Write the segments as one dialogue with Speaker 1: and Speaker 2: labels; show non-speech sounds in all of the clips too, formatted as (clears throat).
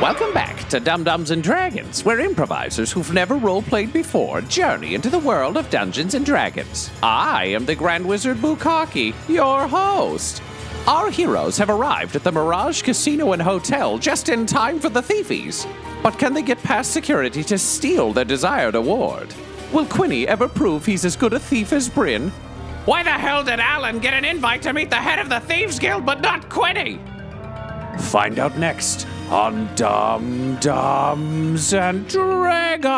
Speaker 1: Welcome back to Dumb-Dumbs and Dragons, where improvisers who've never role-played before journey into the world of Dungeons and Dragons. I am the Grand Wizard Bukaki, your host. Our heroes have arrived at the Mirage Casino and Hotel just in time for the thiefies. But can they get past security to steal their desired award? Will Quinny ever prove he's as good a thief as Bryn? Why the hell did Alyn get an invite to meet the head of the Thieves Guild but not Quinny? Find out next on Dumb-Dumbs and Dragons.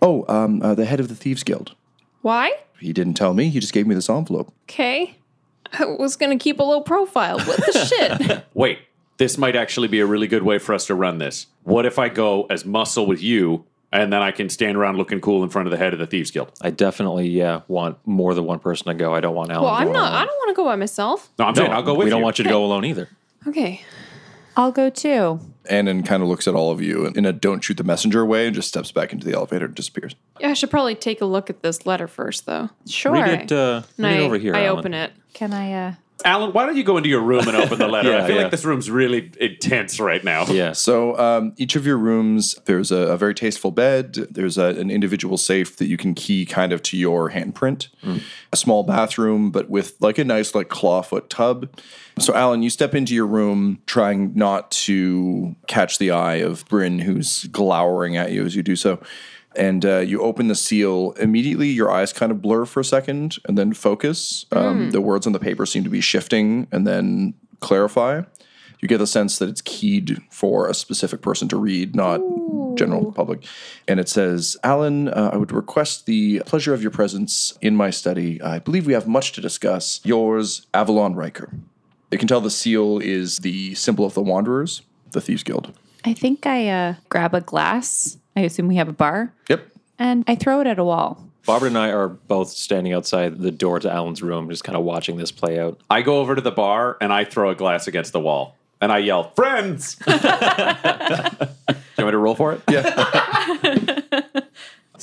Speaker 2: Oh, um, uh, the head of the Thieves Guild.
Speaker 3: Why?
Speaker 2: He didn't tell me. He just gave me this envelope.
Speaker 3: Okay. I was gonna keep a low profile. What the (laughs) shit?
Speaker 4: Wait, this might actually be a really good way for us to run this. What if I go as muscle with you, and then I can stand around looking cool in front of the head of the Thieves Guild?
Speaker 5: I definitely yeah want more than one person to go. I don't want Alyn.
Speaker 3: well, I'm not.
Speaker 5: alone.
Speaker 3: I don't want to go by myself.
Speaker 4: No, I'm
Speaker 5: No,
Speaker 4: saying I'll go with
Speaker 5: we
Speaker 4: you.
Speaker 5: don't want you to go alone either.
Speaker 3: Okay.
Speaker 6: I'll go too.
Speaker 2: Annan kind of looks at all of you in a don't shoot the messenger way and just steps back into the elevator and disappears.
Speaker 3: Yeah, I should probably take a look at this letter first, though.
Speaker 6: Sure.
Speaker 5: Read it. Uh, read
Speaker 3: I,
Speaker 5: it over here.
Speaker 3: I
Speaker 5: Alyn.
Speaker 3: open it.
Speaker 6: Can I? uh
Speaker 4: Alyn, why don't you go into your room and open the letter? (laughs)
Speaker 5: Yeah,
Speaker 4: I feel
Speaker 5: yeah.
Speaker 4: like this room's really intense right now. (laughs)
Speaker 5: Yeah.
Speaker 2: So um, each of your rooms, there's a, a very tasteful bed. There's a, an individual safe that you can key kind of to your handprint. A small bathroom, but with like a nice like clawfoot tub. So Alyn, you step into your room, trying not to catch the eye of Bryn, who's glowering at you as you do so. And uh, you open the seal. Immediately, your eyes kind of blur for a second and then focus. Um, The words on the paper seem to be shifting and then clarify you get the sense that it's keyed for a specific person to read, not general public. And it says, Alyn, uh, I would request the pleasure of your presence in my study. I believe we have much to discuss. Yours, Avalon Riker. You can tell the seal is the symbol of the Wanderers, the Thieves Guild.
Speaker 6: I think I uh grab a glass. I assume we have a bar,
Speaker 2: Yep.
Speaker 6: and I throw it at a wall.
Speaker 5: Barbara and I are both standing outside the door to Alyn's room, just kind of watching this play out.
Speaker 4: I go over to the bar and I throw a glass against the wall. And I yell, Friends! (laughs) (laughs) Do you want me to roll for it?
Speaker 2: Yeah. (laughs)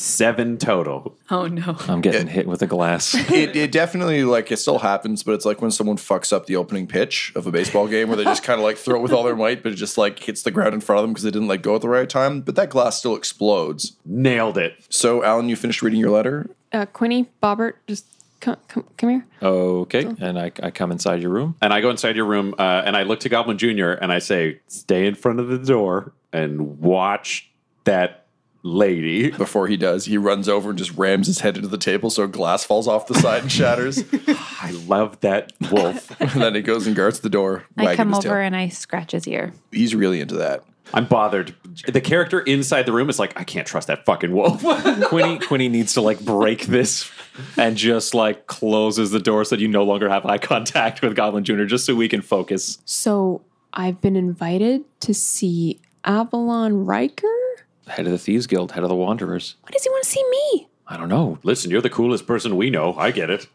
Speaker 4: Seven total.
Speaker 3: Oh no.
Speaker 5: I'm getting hit with a glass. (laughs)
Speaker 2: it, it definitely, like, it still happens, but it's like when someone fucks up the opening pitch of a baseball game where they just kind of like throw it with all their might, but it just like hits the ground in front of them because they didn't like go at the right time. But that glass still explodes.
Speaker 4: Nailed it.
Speaker 2: So, Alyn, you finished reading your letter.
Speaker 3: Uh, Quinny, Bobbert, just come, come, come here.
Speaker 5: okay, and I, I come inside your room.
Speaker 4: And I go inside your room uh, and I look to Goblin Jr. and I say, Stay in front of the door and watch that lady.
Speaker 2: Before he does, he runs over and just rams his head into the table so glass falls off the side and shatters. (laughs)
Speaker 4: I love that wolf. (laughs)
Speaker 2: and then he goes and guards the door.
Speaker 6: I come over
Speaker 2: tail.
Speaker 6: and I scratch his ear.
Speaker 2: He's really into that.
Speaker 4: I'm bothered. The character inside the room is like, I can't trust that fucking wolf. (laughs)
Speaker 5: Quinny Quinny needs to like break this and just like closes the door so that you no longer have eye contact with Goblin Jr. just so we can focus.
Speaker 3: So I've been invited to see Avalon Riker.
Speaker 5: Head of the Thieves Guild, head of the Wanderers.
Speaker 3: Why does he want to see me?
Speaker 5: I don't know.
Speaker 4: Listen, you're the coolest person we know. I get it.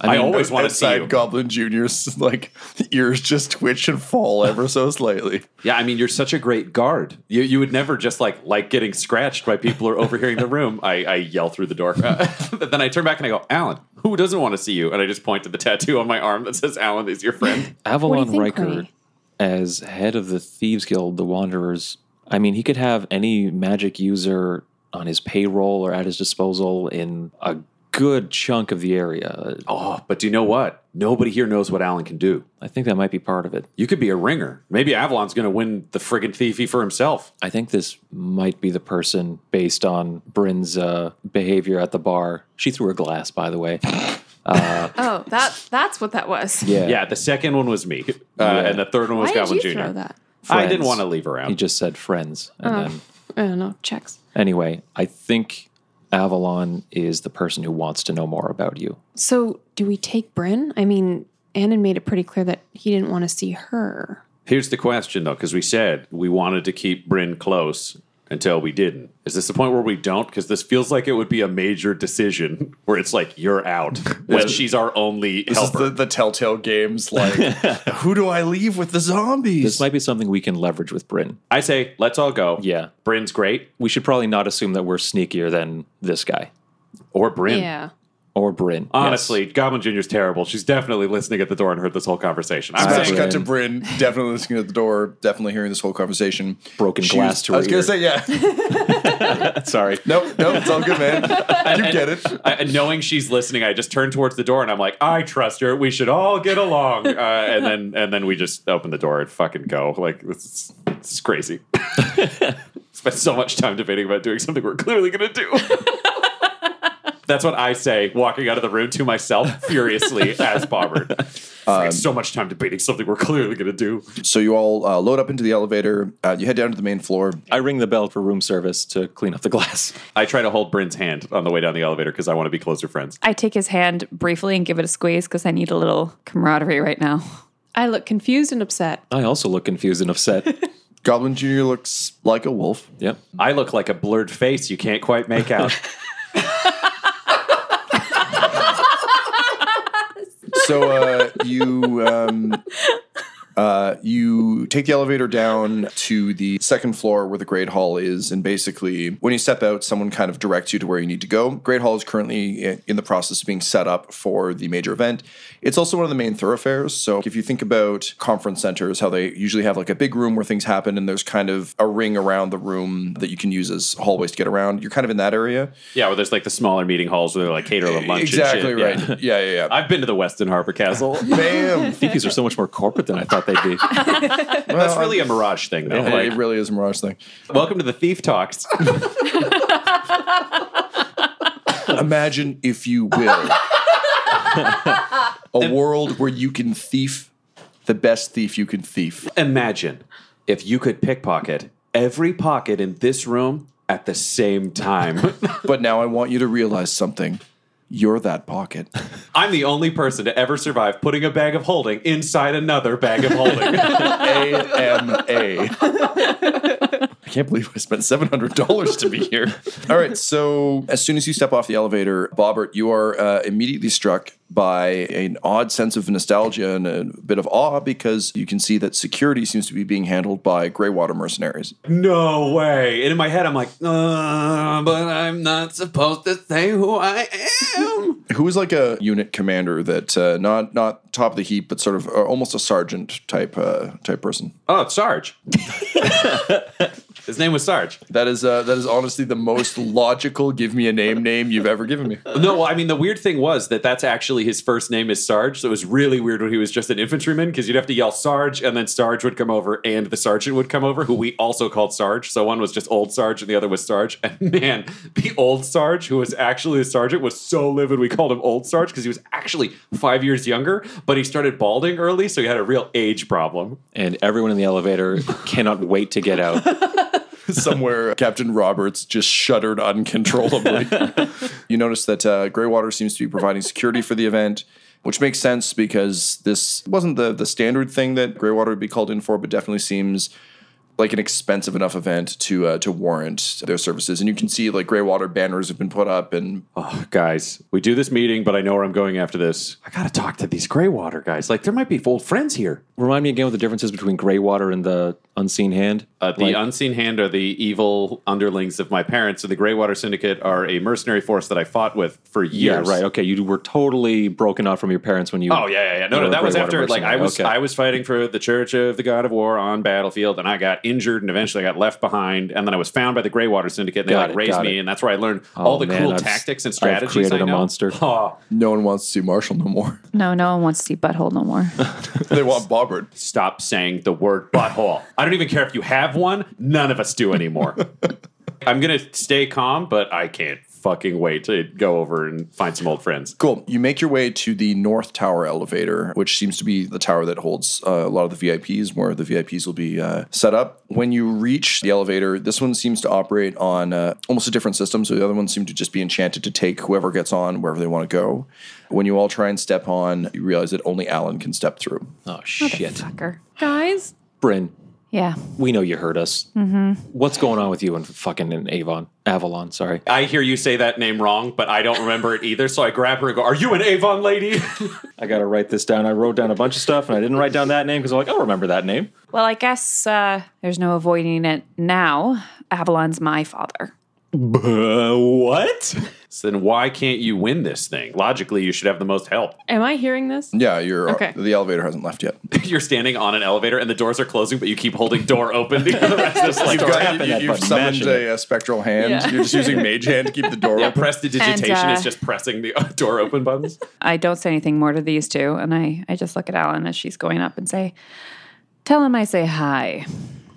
Speaker 4: I,
Speaker 5: mean,
Speaker 4: always want to see you.
Speaker 2: Goblin Junior's like ears just twitch and fall ever so slightly.
Speaker 4: Yeah, I mean, you're such a great guard. You, you would never just like like getting scratched by people or overhearing the room. I, I yell through the door. Uh, (laughs) then I turn back and I go, Alyn, who doesn't want to see you? And I just point to the tattoo on my arm that says Alyn is your friend.
Speaker 5: Avalon
Speaker 3: think,
Speaker 5: Riker,
Speaker 3: Quinny?
Speaker 5: as head of the Thieves Guild, the Wanderers, I mean, he could have any magic user on his payroll or at his disposal in a good chunk of the area.
Speaker 4: oh, but do you know what? Nobody here knows what Alyn can do.
Speaker 5: I think that might be part of it.
Speaker 4: You could be a ringer. Maybe Avalon's going to win the friggin' thiefy for himself.
Speaker 5: I think this might be the person based on Bryn's uh, behavior at the bar. She threw her glass, by the way. (laughs)
Speaker 3: Oh, that that's what that was.
Speaker 5: Yeah.
Speaker 4: Yeah, the second one was me, uh,
Speaker 5: Yeah.
Speaker 4: and the third one was
Speaker 3: Why did you
Speaker 4: Jr.
Speaker 3: throw that?
Speaker 4: I didn't want to leave her out.
Speaker 5: He just said friends. And oh. then, oh,
Speaker 3: I don't know. Checks.
Speaker 5: anyway, I think Avalon is the person who wants to know more about you.
Speaker 3: So do we take Bryn? I mean, Annan made it pretty clear that he didn't want to see her.
Speaker 4: Here's the question though, because we said we wanted to keep Bryn close until we didn't. Is this the point where we don't? Because this feels like it would be a major decision (laughs) where it's like you're out (laughs) when she's our only
Speaker 2: This is
Speaker 4: helper.
Speaker 2: the, the Telltale games. Like, (laughs) who do I leave with the zombies?
Speaker 5: This might be something we can leverage with Bryn.
Speaker 4: I say, let's all go.
Speaker 5: Yeah.
Speaker 4: Bryn's great,
Speaker 5: We should probably not assume that we're sneakier than this guy
Speaker 4: or Bryn.
Speaker 3: Yeah.
Speaker 5: Or Bryn.
Speaker 4: Honestly, Goblin Junior's terrible. She's definitely listening at the door and heard this whole conversation. I'm
Speaker 2: Smash
Speaker 4: saying,
Speaker 2: cut to Bryn, definitely listening at the door, definitely hearing this whole conversation.
Speaker 5: Broken
Speaker 2: She
Speaker 5: glass
Speaker 2: was-
Speaker 5: to her
Speaker 2: I was
Speaker 5: her
Speaker 2: gonna say, yeah. (laughs)
Speaker 5: Sorry.
Speaker 2: no, no, it's all good, man. (laughs) You get it.
Speaker 4: I, knowing she's listening, I just turn towards the door and I'm like, I trust her. We should all get along. (laughs) Uh, and then and then we just open the door and fucking go. Like this is, this is crazy. Spent so much time debating about doing something we're clearly gonna do. That's what I say, walking out of the room to myself furiously (laughs) as Bobbert. Spent so much time debating something we're clearly gonna do.
Speaker 2: So you all uh, load up into the elevator. Uh, you head down to the main floor.
Speaker 5: I ring the bell for room service to clean up the glass.
Speaker 4: I try to hold Bryn's hand on the way down the elevator because I want to be closer friends.
Speaker 6: I take his hand briefly and give it a squeeze because I need a little camaraderie right now.
Speaker 3: I look confused and upset.
Speaker 5: I also look confused and upset. (laughs)
Speaker 2: Goblin Junior looks like a wolf.
Speaker 5: yep.
Speaker 4: I look like a blurred face you can't quite make out. (laughs)
Speaker 2: So uh, you um, uh, you take the elevator down to the second floor where the Great Hall is, and basically, when you step out, someone kind of directs you to where you need to go. Great Hall is currently in the process of being set up for the major event. It's also one of the main thoroughfares. So if you think about conference centers, how they usually have like a big room where things happen, and there's kind of a ring around the room that you can use as hallways to get around. You're kind of in that area.
Speaker 4: yeah, where there's like the smaller meeting halls where they like cater the lunch.
Speaker 2: exactly
Speaker 4: and shit.
Speaker 2: right.
Speaker 4: Yeah.
Speaker 2: Yeah, yeah, yeah. (laughs)
Speaker 4: I've been to the Westin Harbor Castle.
Speaker 2: Bam. (laughs)
Speaker 5: These are so much more corporate than I thought they'd be. (laughs)
Speaker 4: That's really a Mirage thing, though.
Speaker 2: Yeah,
Speaker 4: Like,
Speaker 2: it really is a Mirage thing.
Speaker 4: welcome to the Thief Talks. (laughs)
Speaker 2: Imagine, if you will, a world where you can thief the best thief you can thief.
Speaker 4: Imagine if you could pickpocket every pocket in this room at the same time. (laughs)
Speaker 2: But now I want you to realize something. You're that pocket. (laughs)
Speaker 4: I'm the only person to ever survive putting a bag of holding inside another bag of holding. (laughs)
Speaker 2: AMA. I can't believe I spent $700 to be here. All right, so as soon as you step off the elevator, Bobbert, you are uh, immediately struck by an odd sense of nostalgia and a bit of awe because you can see that security seems to be being handled by Greywater mercenaries.
Speaker 4: no way. And in my head, I'm like, uh, but I'm not supposed to say who I am. (laughs)
Speaker 2: Who is like a unit commander that uh, not not top of the heap, but sort of uh, almost a sergeant type uh, type person.
Speaker 4: Oh, it's Sarge. (laughs) His name was Sarge.
Speaker 2: That is uh, that is honestly the most logical. Give me a name name you've ever given me.
Speaker 4: No, well, I mean, the weird thing was that that's actually his first name is Sarge. So it was really weird when he was just an infantryman because you'd have to yell Sarge and then Sarge would come over and the sergeant would come over, who we also called Sarge. So one was just old Sarge and the other was Sarge. And (laughs) man, the old Sarge, who was actually the sergeant, was so livid we called him Old Sarge because he was actually five years younger, but he started balding early. So he had a real age problem.
Speaker 5: And everyone in the elevator cannot wait to get out. (laughs) (laughs)
Speaker 2: Somewhere, Captain Roberts just shuddered uncontrollably. (laughs) you notice that uh, Greywater seems to be providing security for the event, which makes sense because this wasn't the the standard thing that Greywater would be called in for, but definitely seems like an expensive enough event to uh, to warrant their services. And you can see like Greywater banners have been put up, and
Speaker 4: Oh, guys, we do this meeting, but I know where I'm going after this. I got to talk to these Greywater guys. Like, there might be old friends here.
Speaker 5: Remind me again what the difference is between Greywater and the Unseen Hand.
Speaker 4: Uh, the
Speaker 5: Like-
Speaker 4: unseen hand are the evil underlings of my parents, and the Greywater Syndicate are a mercenary force that I fought with for
Speaker 5: yeah,
Speaker 4: years.
Speaker 5: right. Okay, you were totally broken off from your parents when you.
Speaker 4: Oh yeah, yeah, yeah. No, no,
Speaker 5: a
Speaker 4: that was
Speaker 5: Greywater
Speaker 4: after like I was
Speaker 5: Okay.
Speaker 4: I was fighting for the Church of the God of War on battlefield, and I got injured, and eventually I got left behind, and then I was found by the Greywater Syndicate, and they
Speaker 5: Got
Speaker 4: like
Speaker 5: it,
Speaker 4: raised me,
Speaker 5: it.
Speaker 4: and that's where I learned all the
Speaker 5: man,
Speaker 4: cool
Speaker 5: I've-
Speaker 4: tactics and strategies.
Speaker 5: I've
Speaker 4: strategies.
Speaker 5: created
Speaker 4: I
Speaker 5: a
Speaker 4: know.
Speaker 5: monster.
Speaker 4: Oh,
Speaker 2: no one wants to see Marshall no more.
Speaker 6: No, no one wants to see Butthole no more. (laughs)
Speaker 2: they want Bobbert.
Speaker 4: stop saying the word butthole. I don't even care if you have one. None of us do anymore. (laughs) I'm gonna stay calm, but I can't fucking wait to go over and find some old friends.
Speaker 2: Cool. You make your way to the North Tower elevator, which seems to be the tower that holds uh, a lot of the VIPs, where the VIPs will be uh, set up. When you reach the elevator, this one seems to operate on uh, almost a different system. So the other ones seem to just be enchanted to take whoever gets on wherever they want to go. When you all try and step on, you realize that only Alyn can step through.
Speaker 5: Oh shit,
Speaker 6: Fucker.
Speaker 3: Guys,
Speaker 5: Bryn.
Speaker 6: Yeah.
Speaker 5: We know you heard us. Mm-hmm. What's going on with you and fucking in Avon? Avalon, sorry.
Speaker 4: I hear you say that name wrong, but I don't remember it either. So I grab her and go, Are you an Avon lady? (laughs)
Speaker 5: I got to write this down. I wrote down a bunch of stuff and I didn't write down that name because I'm like, I'll remember that name.
Speaker 6: Well, I guess uh, there's no avoiding it now. Avalon's my father.
Speaker 5: What? (laughs)
Speaker 4: so then why can't you win this thing? Logically, you should have the most help.
Speaker 3: am I hearing this?
Speaker 2: Yeah, you're
Speaker 3: Okay.
Speaker 2: the elevator hasn't left yet. (laughs)
Speaker 4: You're standing on an elevator and the doors are closing, but you keep holding door open because the rest is like
Speaker 2: You've, got,
Speaker 5: tapping
Speaker 2: you, you've summoned
Speaker 5: mashing it.
Speaker 2: a, uh spectral hand.
Speaker 3: Yeah.
Speaker 2: You're just using mage hand to keep the door
Speaker 4: yeah,
Speaker 2: open.
Speaker 4: prestidigitation
Speaker 6: And, uh,
Speaker 4: is just pressing the (laughs) door open buttons.
Speaker 6: I don't say anything more to these two, and I, I just look at Alyn as she's going up and say, Tell him I say hi.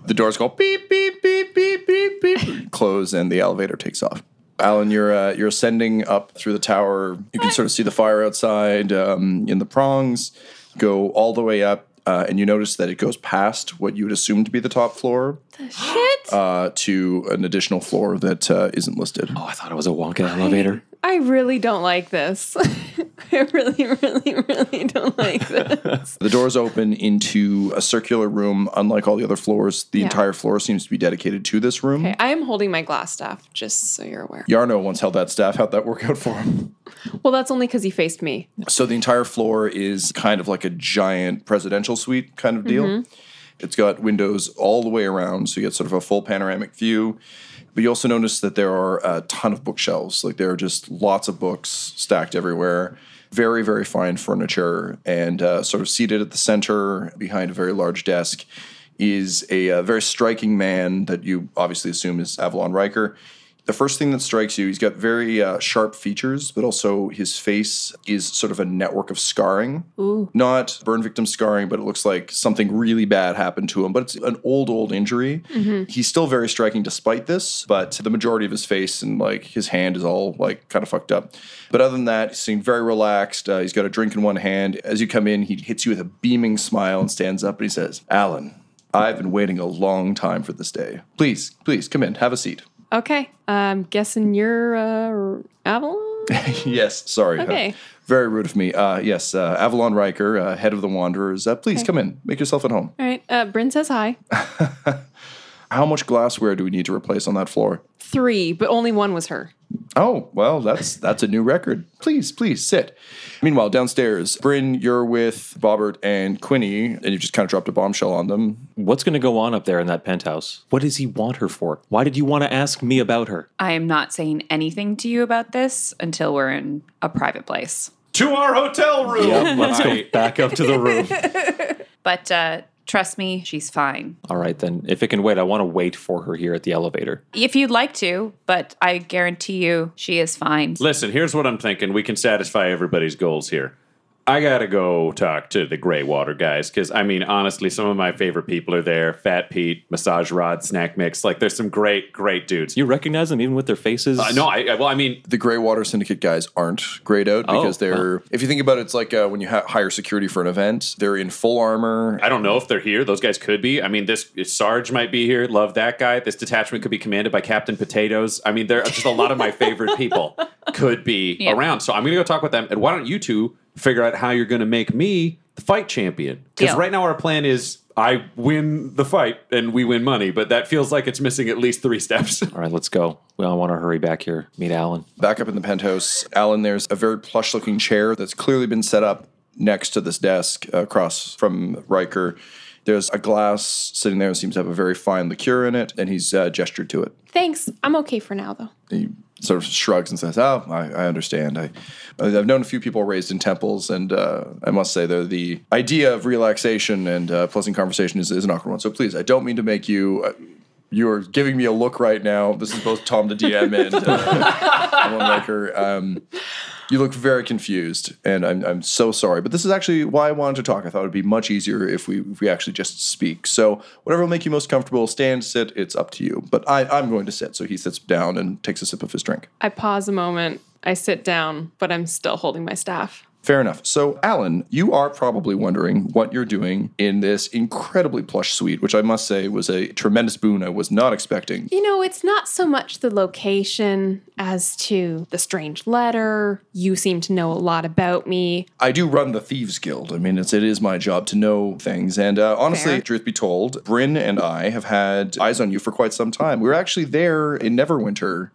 Speaker 2: The doors go beep beep beep beep beep beep, close, and the elevator takes off. Alyn, you're uh, you're ascending up through the tower. You can sort of see the fire outside um, in the prongs. Go all the way up, uh, and you notice that it goes past what you would assume to be the top floor The
Speaker 3: Shit. (gasps)
Speaker 2: uh, to an additional floor that uh, isn't listed.
Speaker 5: Oh, I thought it was a Wonka elevator.
Speaker 3: I really don't like this. (laughs) (laughs) I really, really, really don't like this.
Speaker 2: The doors open into a circular room. Unlike all the other floors, the
Speaker 3: Yeah.
Speaker 2: entire floor seems to be dedicated to this room.
Speaker 3: Okay, I am holding my glass staff, just so you're aware.
Speaker 2: Yarno once held that staff. How'd that work out for him?
Speaker 3: Well, that's only because he faced me.
Speaker 2: So the entire floor is kind of like a giant presidential suite kind of deal.
Speaker 3: Mm-hmm.
Speaker 2: It's got windows all the way around, so you get sort of a full panoramic view. But you also notice that there are a ton of bookshelves. Like there are just lots of books stacked everywhere. Very, very fine furniture, and uh, sort of seated at the center behind a very large desk is a, uh very striking man that you obviously assume is Avalon Riker. The first thing that strikes you, he's got very uh, sharp features, but also his face is sort of a network of scarring. Not burn victim scarring, but it looks like something really bad happened to him. But it's an old, old injury. He's still very striking despite this, but the majority of his face and like his hand is all like kind of fucked up. But other than that, he seemed very relaxed. Uh, he's got a drink in one hand. As you come in, he hits you with a beaming smile and stands up and he says, Alyn, I've been waiting a long time for this day. Please, please come in, have a seat.
Speaker 3: Okay, I'm guessing you're uh, Avalon? (laughs)
Speaker 2: yes, sorry.
Speaker 3: Okay.
Speaker 2: Uh, very rude of me. Uh, yes, uh, Avalon Riker, uh, head of the Wanderers. Uh, please come in. Make yourself at home.
Speaker 3: All right, uh, Bryn says hi. (laughs)
Speaker 2: How much glassware do we need to replace on that floor?
Speaker 3: Three, but only one was her.
Speaker 2: Oh, well, that's that's a new record. Please, please sit. Meanwhile, downstairs, Bryn, you're with Bobbert and Quinny, and you've just kind of dropped a bombshell on them.
Speaker 5: What's going to go on up there in that penthouse? What does he want her for? Why did you want to ask me about her?
Speaker 6: I am not saying anything to you about this until we're in a private place.
Speaker 4: to our hotel room.
Speaker 5: Let's go back up to the room. (laughs)
Speaker 6: But uh, trust me, she's fine.
Speaker 5: All right, then. If it can wait, I want to wait for her here at the elevator.
Speaker 6: If you'd like to, but I guarantee you she is fine.
Speaker 4: Listen, here's what I'm thinking. We can satisfy everybody's goals here. I gotta go talk to the Greywater guys because I mean, honestly, some of my favorite people are there. Fat Pete, Massage Rod, Snack Mix. Like, there's some great, great dudes.
Speaker 5: You recognize them even with their faces?
Speaker 4: Uh, no, I, I well, I mean,
Speaker 2: The Greywater Syndicate guys aren't grayed out
Speaker 5: Oh,
Speaker 2: because they're, if you think about it, it's like uh, when you ha- hire security for an event, they're in full armor.
Speaker 4: I don't know if they're here. Those guys could be. I mean, this Sarge might be here. Love that guy. This detachment could be commanded by Captain Potatoes. I mean, there are just a lot of my favorite people (laughs) could be
Speaker 6: Yeah.
Speaker 4: around. So I'm going to go talk with them. And why don't you two figure out how you're going to make me the fight champion? Because right now our plan is I win the fight and we win money, but that feels like it's missing at least three (laughs) steps.
Speaker 5: All right, let's go. We all want to hurry back here. Meet Alyn.
Speaker 2: Back up in the penthouse, Alyn, there's a very plush looking chair that's clearly been set up next to this desk across from Riker. There's a glass sitting there that seems to have a very fine liqueur in it, and he's uh, gestured to it.
Speaker 3: Thanks. I'm okay for now, though.
Speaker 2: He sort of shrugs and says, "Oh, I, I understand. I, I've known a few people raised in temples, and uh, I must say, they're the idea of relaxation and uh, pleasant conversation is, is an awkward one. So please, I don't mean to make you." Uh, you are giving me a look right now. This is both Tom the DM and uh, (laughs) Riker. Um, You look very confused, and I'm, I'm so sorry. But this is actually why I wanted to talk. I thought it'd be much easier if we if we actually just speak. So whatever will make you most comfortable, stand, sit. It's up to you. But I, I'm going to sit. So he sits down and takes a sip of his drink.
Speaker 3: I pause a moment. I sit down, but I'm still holding my staff.
Speaker 2: Fair enough. So, Alyn, you are probably wondering what you're doing in this incredibly plush suite, which I must say was a tremendous boon I was not expecting.
Speaker 3: You know, it's not so much the location as to the strange letter. You seem to know a lot about me.
Speaker 2: I do run the Thieves Guild. I mean, it's, it is my job to know things. And uh, honestly,
Speaker 3: Fair.
Speaker 2: truth be told, Bryn and I have had eyes on you for quite some time. We were actually there in Neverwinter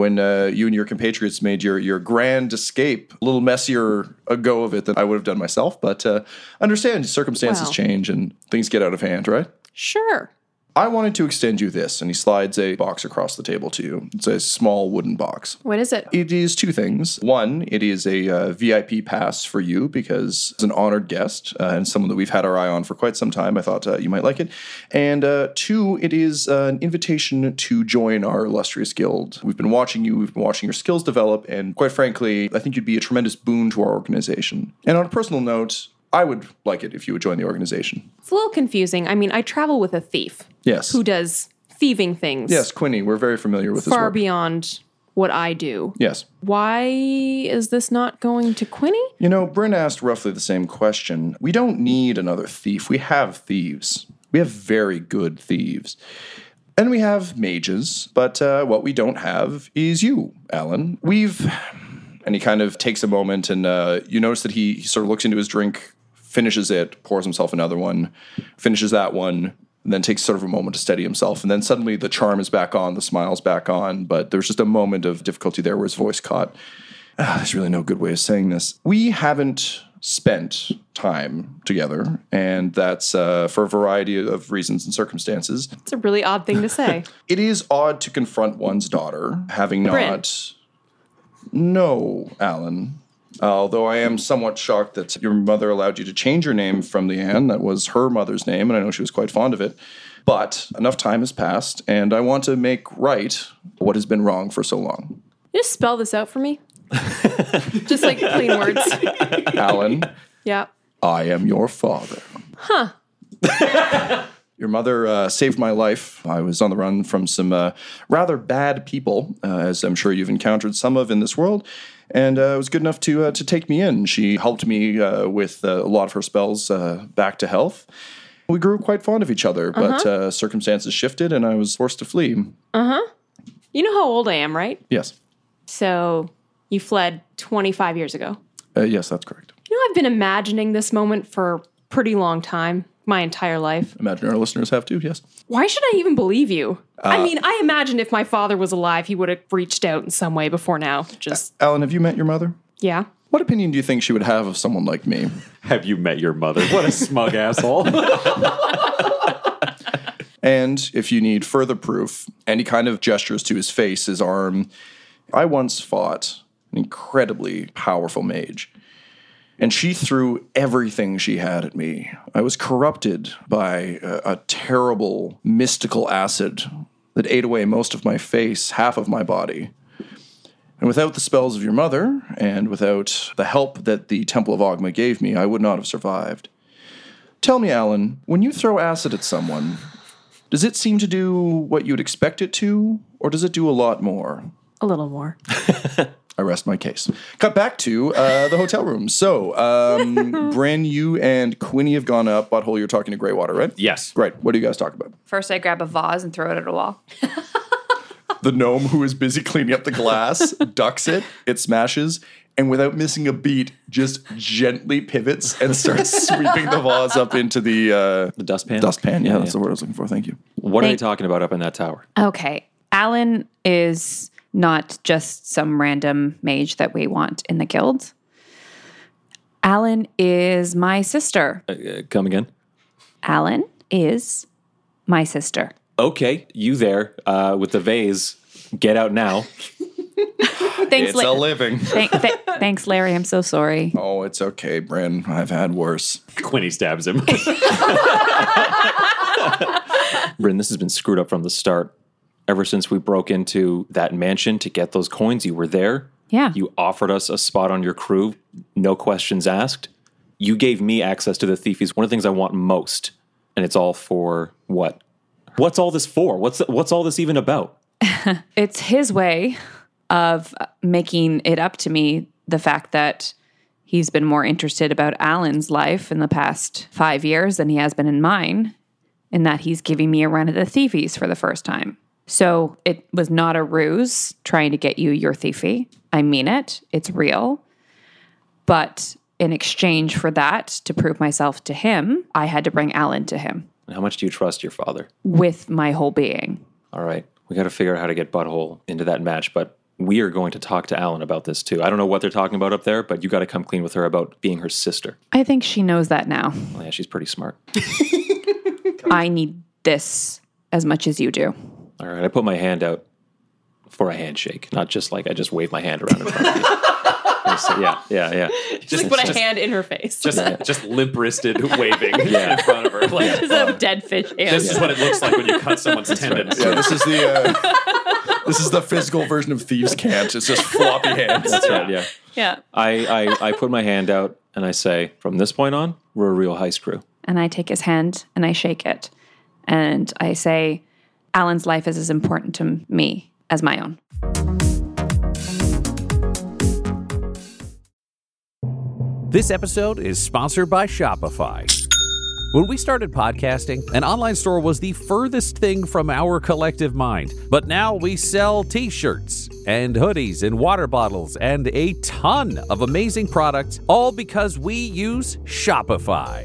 Speaker 2: when uh, you and your compatriots made your, your grand escape. A little messier a go of it than I would have done myself. But uh, understand, circumstances
Speaker 3: Well.
Speaker 2: change and things get out of hand, right?
Speaker 3: Sure.
Speaker 2: I wanted to extend you this, and he slides a box across the table to you. It's a small wooden box.
Speaker 3: What is it?
Speaker 2: It is two things. One, it is a uh, VIP pass for you because as an honored guest uh, and someone that we've had our eye on for quite some time, I thought uh, you might like it. And uh, two, it is uh, an invitation to join our illustrious guild. We've been watching you, we've been watching your skills develop, and quite frankly, I think you'd be a tremendous boon to our organization. And on a personal note, I would like it if you would join the organization.
Speaker 3: It's a little confusing. I mean, I travel with a thief
Speaker 2: Yes.
Speaker 3: who does thieving things
Speaker 2: Yes, Quinny, we're very familiar with
Speaker 3: far beyond what I do.
Speaker 2: yes.
Speaker 3: Why is this not going to Quinny?
Speaker 2: You know, Bryn asked roughly the same question. We don't need another thief. We have thieves. We have very good thieves. And we have mages, but uh, what we don't have is you, Alyn. We've. And he kind of takes a moment, and uh, you notice that he, he sort of looks into his drink, finishes it, pours himself another one, finishes that one, and then takes sort of a moment to steady himself. And then suddenly the charm is back on, the smile's back on, but there's just a moment of difficulty there where his voice caught. Ah, there's really no good way of saying this. We haven't spent time together, and that's uh, for a variety of reasons and circumstances.
Speaker 3: It's a really odd thing to (laughs) say.
Speaker 2: It is odd to confront one's daughter, having
Speaker 3: Bryn.
Speaker 2: not. No, Alyn. Although I am somewhat shocked that your mother allowed you to change your name from the Leanne. That was her mother's name, and I know she was quite fond of it. But enough time has passed, and I want to make right what has been wrong for so long.
Speaker 3: Just spell this out for me. Just like plain words. (laughs)
Speaker 2: Alyn,
Speaker 3: Yeah.
Speaker 2: I am your father. Huh. (laughs) your mother uh, saved my life. I was on the run from some uh, rather bad people, uh, as I'm sure you've encountered some of in this world. And uh, was good enough to uh, to take me in. She helped me uh, with uh, a lot of her spells uh, back to health. We grew quite fond of each other, but uh, circumstances shifted, and I was forced to flee. Uh huh.
Speaker 3: You know how old I am, right?
Speaker 2: Yes,
Speaker 3: So you fled 25 years ago.
Speaker 2: uh, yes, that's correct.
Speaker 3: You know, I've been imagining this moment for a pretty long time, my entire life.
Speaker 2: Imagine our listeners have too. Yes.
Speaker 3: Why should I even believe you? I uh, mean, I imagine if my father was alive, he would have reached out in some way before now. Just,
Speaker 2: Alyn, have you met your mother?
Speaker 3: yeah.
Speaker 2: What opinion do you think she would have of someone like me?
Speaker 4: Have you met your mother? What a smug (laughs) asshole. (laughs)
Speaker 2: And if you need further proof, any kind of gestures to his face, his arm. I once fought an incredibly powerful mage, and she threw everything she had at me. I was corrupted by a, a terrible mystical acid that ate away most of my face, half of my body. And without the spells of your mother, and without the help that the Temple of Ogma gave me, I would not have survived. Tell me, Alyn, when you throw acid at someone, does it seem to do what you'd expect it to, or does it do a lot more?
Speaker 3: A little more. (laughs)
Speaker 2: I rest my case. Cut back to uh, the hotel room. So, um, (laughs) Bryn, you and Quinny have gone up. Butthole, you're talking to Greywater, right?
Speaker 4: yes.
Speaker 2: Great. What do you guys talk about?
Speaker 6: First, I grab a vase and throw it at a wall. (laughs)
Speaker 2: The gnome who is busy cleaning up the glass (laughs) ducks it, it smashes, and without missing a beat, just gently pivots and starts sweeping the vase up into the uh,
Speaker 5: The dustpan.
Speaker 2: dustpan. Yeah,
Speaker 5: Yeah,
Speaker 2: that's the word I was looking for. Thank you.
Speaker 5: What are they talking about up in that tower?
Speaker 6: Okay. Alyn is not just some random mage that we want in the guild. Alyn is my sister.
Speaker 5: Uh, come again?
Speaker 6: Alyn is my sister.
Speaker 5: Okay, you there uh, with the vase. Get out now. (laughs)
Speaker 6: Thanks,
Speaker 2: It's
Speaker 6: La-
Speaker 2: a living. (laughs)
Speaker 6: Thank- th- thanks, Larry. I'm so sorry.
Speaker 2: Oh, it's okay, Bryn. I've had worse.
Speaker 4: Quinny stabs him. (laughs)
Speaker 5: Bryn, this has been screwed up from the start. Ever since we broke into that mansion to get those coins, you were there.
Speaker 6: Yeah.
Speaker 5: You offered us a spot on your crew, no questions asked. You gave me access to the thiefies. One of the things I want most, and it's all for what? What's all this for? What's what's all this even about? (laughs)
Speaker 6: it's his way of making it up to me the fact that he's been more interested about Alyn's life in the past five years than he has been in mine, in that he's giving me a run at the thiefies for the first time. So it was not a ruse trying to get you your thiefy. I mean it, it's real. But in exchange for that, to prove myself to him, I had to bring Alyn to him
Speaker 5: And how much do you trust your father?
Speaker 6: with my whole being.
Speaker 5: All right. We got to figure out how to get Butthole into that match, but we are going to talk to Alyn about this too. I don't know what they're talking about up there, but you got to come clean with her about being her sister.
Speaker 6: I think she knows that now.
Speaker 5: Oh, yeah, she's pretty smart. (laughs) (laughs)
Speaker 6: I need this as much as you do.
Speaker 5: All right. I put my hand out for a handshake, not just like I just wave my hand around in front of you. (laughs) I say, yeah, yeah, yeah.
Speaker 3: Just put a hand in her face.
Speaker 7: Just, just limp wristed (laughs) waving in front of her. Like,
Speaker 3: Just a dead fish hand.
Speaker 7: this is what it looks like when you cut someone's tendons.
Speaker 2: Yeah, this is the uh, (laughs) this is the physical version of thieves' cant. It's just floppy hands.
Speaker 5: That's right. Yeah.
Speaker 6: Yeah.
Speaker 5: I, I, I put my hand out and I say, from this point on, we're a real heist crew.
Speaker 6: And I take his hand and I shake it. And I say, Alyn's life is as important to me as my own.
Speaker 4: This episode is sponsored by Shopify. When we started podcasting, an online store was the furthest thing from our collective mind. But now we sell t shirts and hoodies and water bottles and a ton of amazing products, all because we use Shopify.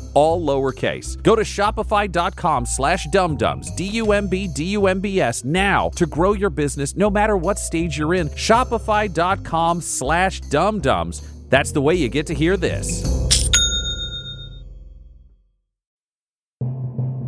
Speaker 4: all lowercase. Go to shopify.com slash dumbdumbs, D-U-M-B, D-U-M-B-S, now to grow your business no matter what stage you're in. Shopify.com slash dumbdumbs. That's the way you get to hear this.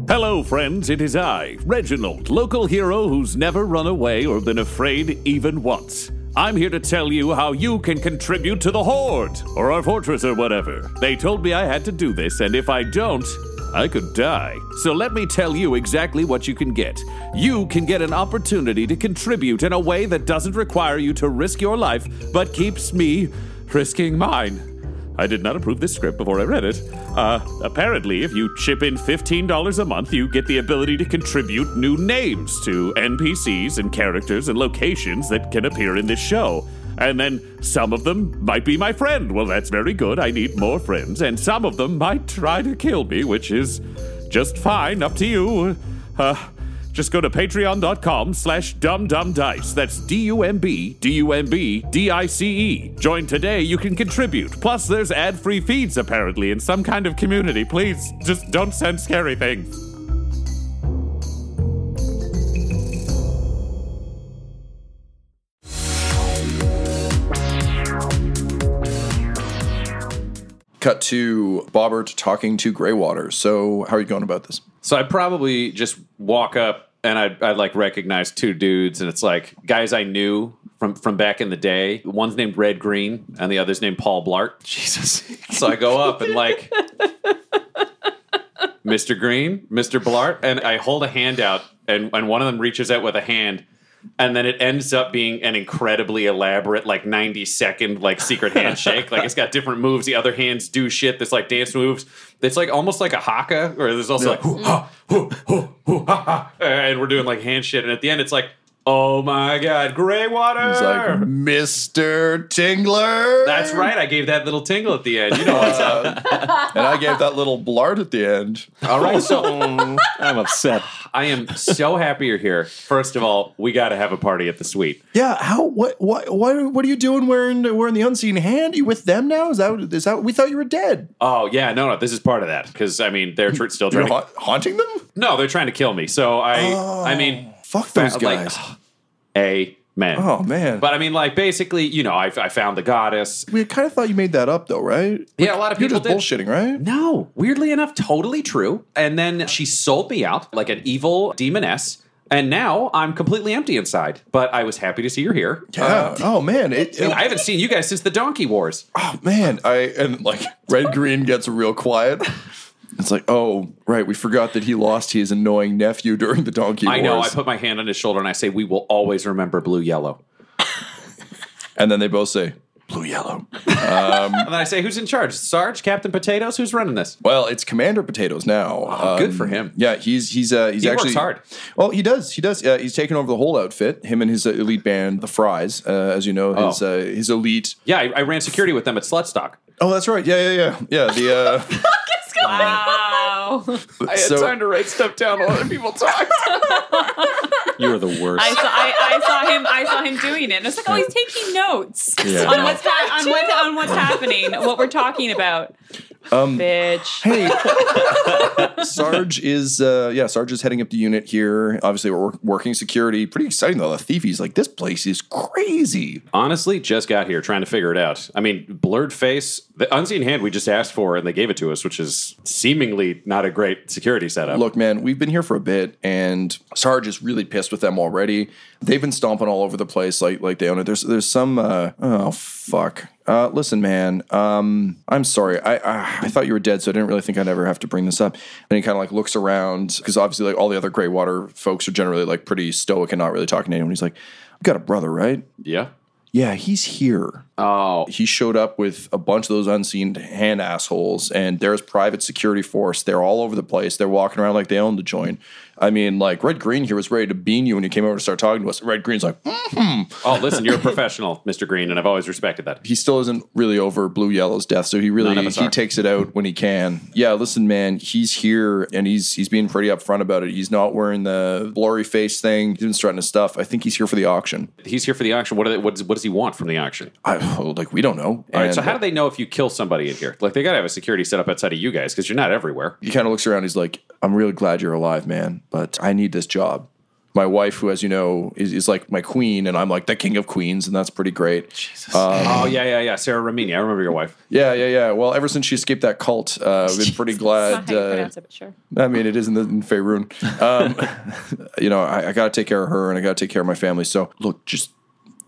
Speaker 8: Hello, friends. It is I, Reginald, local hero who's never run away or been afraid even once. I'm here to tell you how you can contribute to the Horde, or our fortress, or whatever. They told me I had to do this, and if I don't, I could die. So let me tell you exactly what you can get. You can get an opportunity to contribute in a way that doesn't require you to risk your life, but keeps me risking mine. I did not approve this script before I read it. Uh, apparently, if you chip in $15 a month, you get the ability to contribute new names to NPCs and characters and locations that can appear in this show. And then some of them might be my friend. Well, that's very good. I need more friends. And some of them might try to kill me, which is just fine. Up to you. Uh, just go to patreon.com slash dumbdumbdice. That's D-U-M-B, D-U-M-B, D-I-C-E. Join today, you can contribute. Plus, there's ad-free feeds, apparently, in some kind of community. Please, just don't send scary things.
Speaker 2: Cut to Bobbert talking to Greywater. So, how are you going about this?
Speaker 4: So I'd probably just walk up and I'd, I'd like recognize two dudes, and it's like guys I knew from from back in the day. One's named Red Green, and the other's named Paul Blart. (laughs) Jesus. So I go up and like, (laughs) Mr. Green, Mr. Blart, and I hold a hand out, and and one of them reaches out with a hand. And then it ends up being an incredibly elaborate, like 90 second, like secret (laughs) handshake. like it's got different moves. The other hands do shit. There's like dance moves. It's like almost like a haka, or there's also like, hoo, ha, hoo, hoo, hoo, ha, ha. and we're doing like hand shit. And at the end, it's like, oh my God, Greywater.
Speaker 2: It's like Mr. Tingler.
Speaker 4: That's right. I gave that little tingle at the end. You know what's up.
Speaker 2: Uh, and I gave that little blart at the end.
Speaker 4: All right. So mm,
Speaker 5: I'm upset.
Speaker 4: I am so happy you're here. First of all, we got to have a party at the suite.
Speaker 2: Yeah, how what what what what are you doing wearing wearing the unseen hand? you with them now? Is that is that we thought you were dead?
Speaker 4: Oh yeah, no, no, this is part of that because I mean they're tr- still
Speaker 2: You're
Speaker 4: trying. to,
Speaker 2: ha- haunting them?
Speaker 4: no, they're trying to kill me. So I, I oh. mean,
Speaker 2: Fuck those
Speaker 4: fa- like,
Speaker 2: guys. (sighs)
Speaker 4: a man.
Speaker 2: oh man.
Speaker 4: But I mean, like basically, you know, I, I found the goddess.
Speaker 2: we kind of thought you made that up though, right?
Speaker 4: Yeah, a lot of
Speaker 2: You're
Speaker 4: people
Speaker 2: just
Speaker 4: did.
Speaker 2: bullshitting, right?
Speaker 4: No, weirdly enough, totally true. And then she sold me out like an evil demoness. And now I'm completely empty inside. But I was happy to see you're here.
Speaker 2: Yeah. Uh, oh man. It,
Speaker 4: I haven't seen you guys since the Donkey Wars.
Speaker 2: oh man. I and like red green gets real quiet. It's like, oh, right. We forgot that he lost his annoying nephew during the donkey
Speaker 4: I know. I
Speaker 2: wars.
Speaker 4: put my hand on his shoulder and I say, "We will always remember blue yellow."
Speaker 2: and then they both say, blue yellow.
Speaker 4: And then I say, "Who's in charge? Sarge, Captain Potatoes? Who's running this?"
Speaker 2: Well, it's Commander Potatoes now. Um,
Speaker 4: good for him.
Speaker 2: Yeah, he's he's uh, he's
Speaker 4: He works
Speaker 2: actually
Speaker 4: hard.
Speaker 2: Well, he does. He does. Uh, he's taken over the whole outfit. Him and his uh, elite band, the Fries, uh, as you know, his
Speaker 4: Oh.
Speaker 2: uh, his elite.
Speaker 4: Yeah, I, I ran security with them at Slutstock.
Speaker 2: Oh, that's right. Yeah, yeah, yeah, yeah. The uh, (laughs)
Speaker 6: Wow. (laughs)
Speaker 4: I had
Speaker 2: So-
Speaker 4: time to write stuff down while other people talked. (laughs)
Speaker 5: You're the worst.
Speaker 6: I saw, I, I saw him. I saw him doing it. And it's like, oh, he's taking notes
Speaker 5: Yeah.
Speaker 6: on what's ha- on what on what's (laughs) happening, what we're talking about. Bitch.
Speaker 2: hey, (laughs) Sarge is uh, yeah, Sarge is heading up the unit here. Obviously, we're work- working security. Pretty exciting though. The thief. thiefies like this place is crazy.
Speaker 4: Honestly, just got here trying to figure it out. I mean, blurred face, the unseen hand we just asked for and they gave it to us, which is seemingly not a great security setup.
Speaker 2: Look, man, we've been here for a bit, and Sarge is really pissed with them already. They've been stomping all over the place, like like they own it. There's there's some. Uh, oh fuck. Uh, listen, man. Um, I'm sorry. I, I I thought you were dead, so I didn't really think I'd ever have to bring this up. And he kind of like looks around because obviously, like all the other Greywater folks are generally like pretty stoic and not really talking to anyone. He's like, "I've got a brother, right?
Speaker 4: yeah.
Speaker 2: Yeah, he's here."
Speaker 4: Oh,
Speaker 2: he showed up with a bunch of those unseen hand assholes, and there's private security force. They're all over the place. They're walking around like they own the joint. I mean, like Red Green here was ready to bean you when you came over to start talking to us. Red Green's like, "Mm."
Speaker 4: oh, listen, you're a professional, (laughs) Mr. Green, and I've always respected that.
Speaker 2: he still isn't really over Blue Yellow's death, so he really
Speaker 4: None of us
Speaker 2: he takes it out when he can. Yeah, listen, man, he's here and he's he's being pretty upfront about it. He's not wearing the blurry face thing. He's been strutting his stuff. I think he's here for the auction.
Speaker 4: He's here for the auction. What, are they, what, does, what does he want from the auction?
Speaker 2: I like we don't know.
Speaker 4: All right, so how do they know if you kill somebody in here? Like, they got to have a security set up outside of you guys because you're not everywhere.
Speaker 2: he kind of looks around. He's like, "I'm really glad you're alive, man, but I need this job." My wife, who, as you know, is, is like my queen, and I'm like the king of queens, and that's pretty great. Jesus.
Speaker 4: oh, yeah, yeah, yeah. Sarah Ramini. I remember your wife.
Speaker 2: Yeah, yeah, yeah. Well, ever since she escaped that cult, uh, we've been pretty (laughs) glad.
Speaker 6: Not how you
Speaker 2: Uh,
Speaker 6: it, but sure.
Speaker 2: I mean, it is in, the, in Faerun. Um, (laughs) you know, I, I got to take care of her, and I got to take care of my family. So, look, just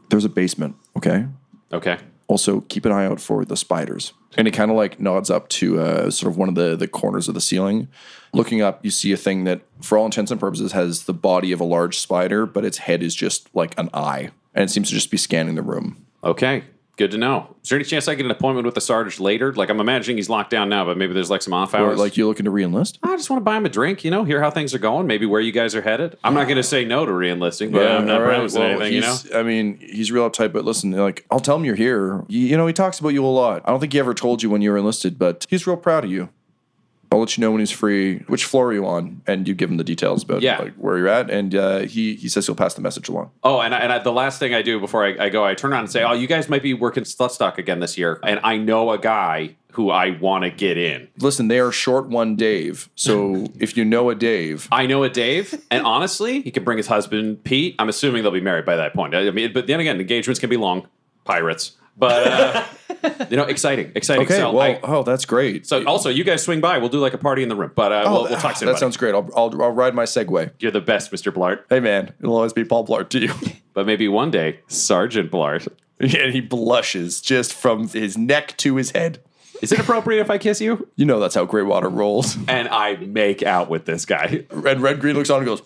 Speaker 2: there's a basement, okay?
Speaker 4: Okay.
Speaker 2: also keep an eye out for the spiders. And it kind of like nods up to uh, sort of one of the the corners of the ceiling. Looking up, you see a thing that, for all intents and purposes, has the body of a large spider, but its head is just like an eye, and it seems to just be scanning the room.
Speaker 4: Okay. Good to know. Is there any chance I get an appointment with the sergeant later? Like, I'm imagining he's locked down now, but maybe there's like some off
Speaker 2: Or
Speaker 4: hours.
Speaker 2: like you're looking to reenlist?
Speaker 4: I just want to buy him a drink, you know, hear how things are going, maybe where you guys are headed. I'm not going to say no to reenlisting, but I'm not
Speaker 2: all right.
Speaker 4: promising
Speaker 2: Well,
Speaker 4: anything, you know.
Speaker 2: he's- I mean, he's real uptight, but listen, like I'll tell him you're here. You, you know, he talks about you a lot. I don't think he ever told you when you were enlisted, but he's real proud of you. I'll let you know when he's free. Which floor are you on? And you give him the details about
Speaker 4: Yeah.
Speaker 2: like where you're at, and uh, he he says he'll pass the message along.
Speaker 4: Oh, and, I, and I, the last thing I do before I, I go, I turn around and say, "Oh, you guys might be working Slutstock again this year, and I know a guy who I want to get in.
Speaker 2: Listen, they are short one Dave. So (laughs) if you know a Dave,
Speaker 4: I know a Dave, and honestly, he could bring his husband Pete. I'm assuming they'll be married by that point. I mean, but then again, engagements can be long. Pirates. But uh, (laughs) you know, exciting, exciting.
Speaker 2: Okay,
Speaker 4: so,
Speaker 2: well,
Speaker 4: I-
Speaker 2: oh, that's great.
Speaker 4: so also, you guys swing by. We'll do like a party in the room. But uh, we'll, we'll talk soon.
Speaker 2: That sounds great. I'll, I'll, I'll ride my Segway.
Speaker 4: You're the best, Mister Blart.
Speaker 2: Hey, man, it'll always be Paul Blart to you. (laughs)
Speaker 4: But maybe one day, Sergeant Blart.
Speaker 2: and he blushes just from his neck to his head.
Speaker 4: Is it appropriate if I kiss you?
Speaker 2: You know that's how Greywater rolls.
Speaker 4: And I make out with this guy.
Speaker 2: Red Red Green looks on and goes,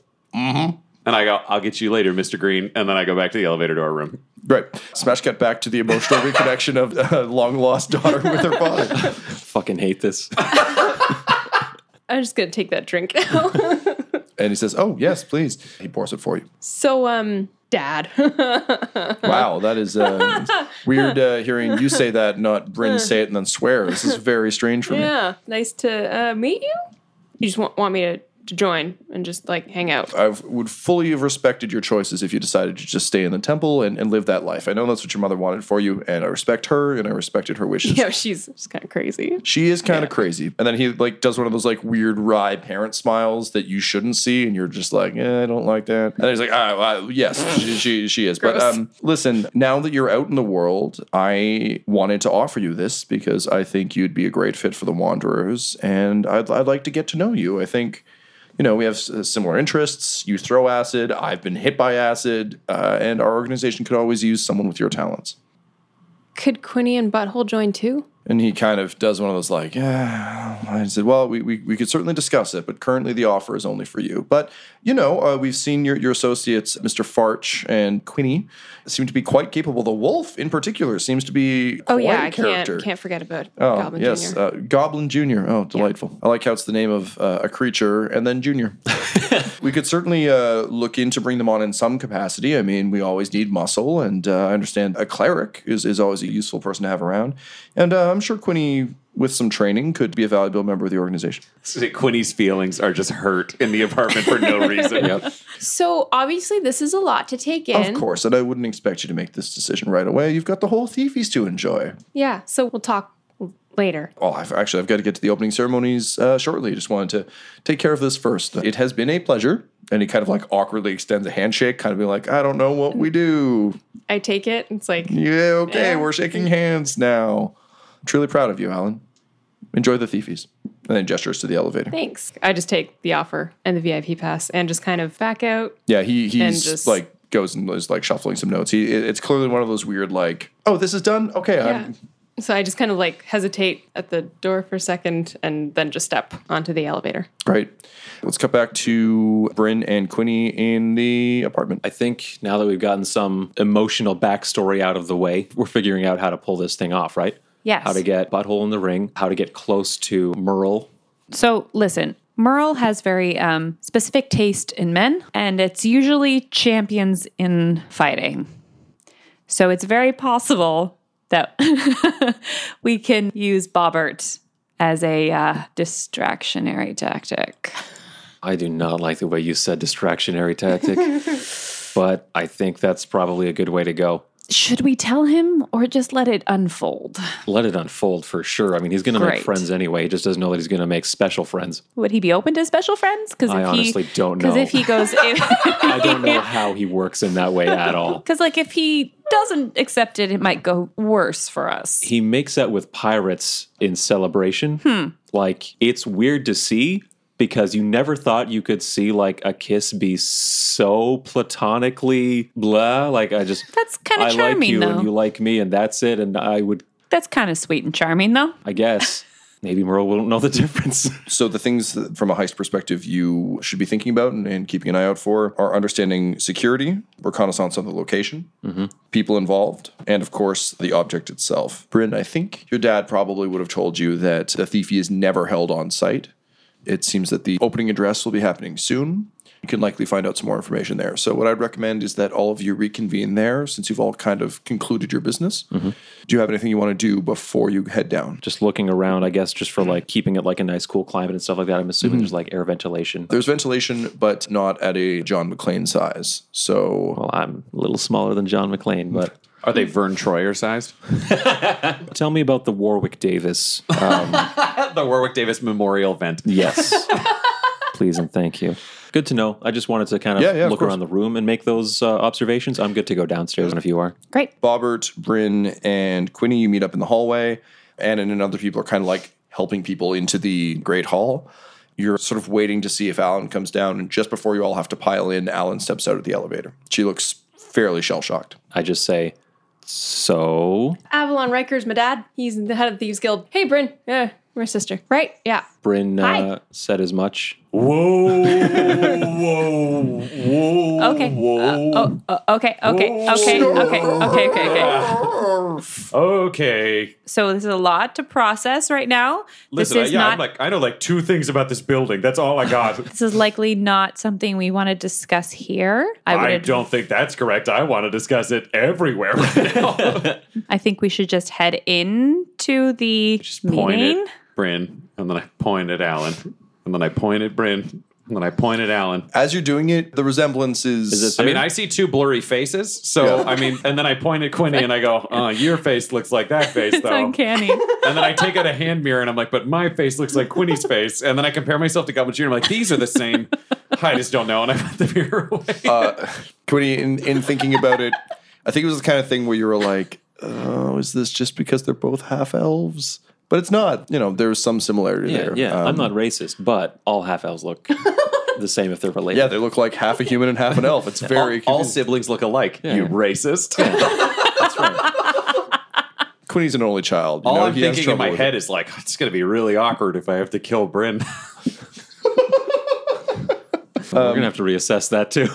Speaker 4: And I go, I'll get you later, Mr. Green. And then I go back to the elevator to our room.
Speaker 2: right. Smash cut back to the emotional (laughs) reconnection of a long lost daughter with her father. (laughs)
Speaker 5: Fucking hate this. (laughs)
Speaker 3: I'm just gonna take that drink now.
Speaker 2: And he says, "Oh yes, please." He pours it for you.
Speaker 3: so, um, Dad.
Speaker 2: Wow, that is uh, weird uh, hearing you say that, not Bryn say it and then swear. This is very strange for me.
Speaker 3: yeah, nice to uh, meet you. You just want, want me to, to join and just like hang out.
Speaker 2: I would fully have respected your choices if you decided to just stay in the temple and, and live that life. I know that's what your mother wanted for you, and I respect her and I respected her wishes.
Speaker 3: Yeah, she's just kind of crazy.
Speaker 2: She is kind of crazy. And then he like does one of those like weird wry parent smiles that you shouldn't see, and you're just like, eh, I don't like that. And he's like, ah, well, yes, she, she she is. But um, listen, now that you're out in the world, I wanted to offer you this because I think you'd be a great fit for the Wanderers, and I'd I'd like to get to know you. I think. You know, we have s- similar interests. You throw acid. I've been hit by acid, uh, and our organization could always use someone with your talents.
Speaker 3: Could Quinny and Butthole join too?
Speaker 2: And he kind of does one of those like, yeah. I said, well, we, we, we could certainly discuss it, but currently the offer is only for you. But, you know, uh, we've seen your, your associates, Mr. Farch and Quinny, seem to be quite capable. The wolf, in particular, seems to be
Speaker 3: Oh
Speaker 2: quite
Speaker 3: yeah,
Speaker 2: a
Speaker 3: I
Speaker 2: character.
Speaker 3: can't can't forget about
Speaker 2: Oh,
Speaker 3: Goblin
Speaker 2: yes.
Speaker 3: Jr.
Speaker 2: Uh, Goblin Jr. Oh, delightful. I like how it's the name of uh, a creature and then Junior. (laughs) we could certainly uh, look in to bring them on in some capacity. I mean, we always need muscle, and uh, I understand a cleric is, is always a useful person to have around. And uh, I'm sure Quinny, with some training, could be a valuable member of the organization.
Speaker 4: Quinny's feelings are just hurt in the apartment for no reason. (laughs) yep.
Speaker 3: so obviously this is a lot to take in.
Speaker 2: Of course, and I wouldn't expect you to make this decision right away. You've got the whole Thiefies to enjoy.
Speaker 3: Yeah. So we'll talk later.
Speaker 2: Oh, I've, actually, I've got to get to the opening ceremonies uh, shortly. Just wanted to take care of this first. It has been a pleasure. And he kind of like awkwardly extends a handshake, kind of being like, I don't know what we do.
Speaker 3: I take it. It's like
Speaker 2: Yeah, okay,
Speaker 3: Yeah.
Speaker 2: we're shaking hands now. I'm truly proud of you, Alyn. Enjoy the Thiefies. And then gestures to the elevator.
Speaker 3: thanks. I just take the offer and the VIP pass and just kind of back out.
Speaker 2: Yeah, he he's
Speaker 3: just-
Speaker 2: like goes and is like shuffling some notes. He it's clearly one of those weird like, oh, this is done. Okay,
Speaker 3: Yeah.
Speaker 2: I'm
Speaker 3: So I just kind of like hesitate at the door for a second and then just step onto the elevator.
Speaker 2: great. Let's cut back to Bryn and Quinny in the apartment.
Speaker 5: I think now that we've gotten some emotional backstory out of the way, we're figuring out how to pull this thing off, right?
Speaker 6: Yes.
Speaker 5: How to get butthole in the ring, how to get close to Merle.
Speaker 6: So listen, Merle has very um, specific taste in men, and it's usually champions in fighting. So it's very possible that (laughs) we can use Bobbert as a uh, distractionary tactic.
Speaker 5: I do not like the way you said distractionary tactic, (laughs) but I think that's probably a good way to go.
Speaker 6: Should we tell him or just let it unfold?
Speaker 5: Let it unfold for sure. I mean, he's going to make friends anyway. He just doesn't know that he's going to make special friends.
Speaker 6: Would he be open to special friends? Because
Speaker 5: I honestly don't know.
Speaker 6: Because if he goes, (laughs)
Speaker 5: I don't know (laughs) how he works in that way at all. (laughs)
Speaker 6: because like if he doesn't accept it, it might go worse for us.
Speaker 5: He makes out with pirates in celebration.
Speaker 6: Hmm.
Speaker 5: Like, it's weird to see because you never thought you could see like a kiss be so platonically blah. Like, I just,
Speaker 6: That's kinda
Speaker 5: I like
Speaker 6: charming,
Speaker 5: you
Speaker 6: though.
Speaker 5: and you like me, and that's it. And I would,
Speaker 6: That's kind of sweet and charming, though.
Speaker 5: I guess, maybe Merle won't know the (laughs) difference.
Speaker 2: So the things that, from a heist perspective you should be thinking about and, and keeping an eye out for are understanding security, reconnaissance of the location, mm-hmm. people involved, and of course the object itself. Bryn, I think your dad probably would have told you that the thiefy is never held on site. It seems that the opening address will be happening soon. You can likely find out some more information there. So what I'd recommend is that all of you reconvene there since you've all kind of concluded your business. Do you have anything you want to do before you head down?
Speaker 5: just looking around, I guess, just for like keeping it like a nice, cool climate and stuff like that. I'm assuming there's like air ventilation.
Speaker 2: There's ventilation, but not at a John McClane size. So
Speaker 5: Well, I'm a little smaller than John McClane, but
Speaker 4: Are they Vern Troyer sized? (laughs)
Speaker 5: tell me about the Warwick Davis. Um, (laughs) (laughs)
Speaker 4: the Warwick Davis Memorial Vent.
Speaker 5: yes. (laughs) Please and thank you. Good to know. I just wanted to kind of
Speaker 2: Yeah, yeah, of
Speaker 5: look
Speaker 2: course.
Speaker 5: around the room and make those uh, observations. I'm good to go downstairs if you are.
Speaker 6: Great.
Speaker 2: Bobbert, Bryn, and Quinny, you meet up in the hallway. Anna and other people are kind of like helping people into the Great Hall. You're sort of waiting to see if Alyn comes down, and just before you all have to pile in, Alyn steps out of the elevator. She looks fairly shell shocked.
Speaker 5: I just say, so
Speaker 3: Avalon Riker's my dad. He's the head of the Thieves Guild. Hey, Bryn. Yeah, we're a sister. Right? Yeah.
Speaker 5: Bryn uh, said as much.
Speaker 4: Whoa, whoa, whoa.
Speaker 6: Okay. Uh, oh, uh, okay. Okay. Okay. Okay. Okay. Okay. Okay.
Speaker 4: Okay.
Speaker 6: So this is a lot to process right now.
Speaker 4: Listen,
Speaker 6: this is
Speaker 4: yeah,
Speaker 6: not.
Speaker 4: I'm like, I know like two things about this building. That's all I got. (laughs)
Speaker 6: this is likely not something we want to discuss here. I.
Speaker 4: I don't think that's correct. I want to discuss it everywhere right now. (laughs)
Speaker 6: I think we should just head into the
Speaker 4: point
Speaker 6: meeting.
Speaker 4: at Bryn, and then I point at Alyn, and then I point at Bryn, and then I point at Alyn.
Speaker 2: As you're doing it, the resemblance is.
Speaker 5: Is it
Speaker 4: I mean, I see two blurry faces. So,
Speaker 2: Yeah.
Speaker 4: I mean, and then I point at Quinny and I go, uh, your face looks like that face,
Speaker 6: It's
Speaker 4: though.
Speaker 6: uncanny.
Speaker 4: And then I take out a hand mirror and I'm like, but my face looks like Quinny's face. And then I compare myself to Goblin Jr. I'm like, these are the same. I just don't know. And I put the mirror away.
Speaker 2: uh, Quinny, in, in thinking about it, I think it was the kind of thing where you were like, oh, is this just because they're both half elves? But it's not. You know, there's some similarity
Speaker 5: Yeah,
Speaker 2: there.
Speaker 5: yeah.
Speaker 2: Um,
Speaker 5: I'm not racist, but all half elves look (laughs) the same if they're related.
Speaker 2: Yeah, they look like half a human and half an elf. It's very
Speaker 4: all, all siblings look alike. You racist. (laughs)
Speaker 2: that's right Quinny's an only child.
Speaker 4: All
Speaker 2: know,
Speaker 4: I'm thinking in my head
Speaker 2: it.
Speaker 4: is like, it's going to be really awkward if I have to kill Bryn. (laughs)
Speaker 5: We're gonna um, have to reassess that too.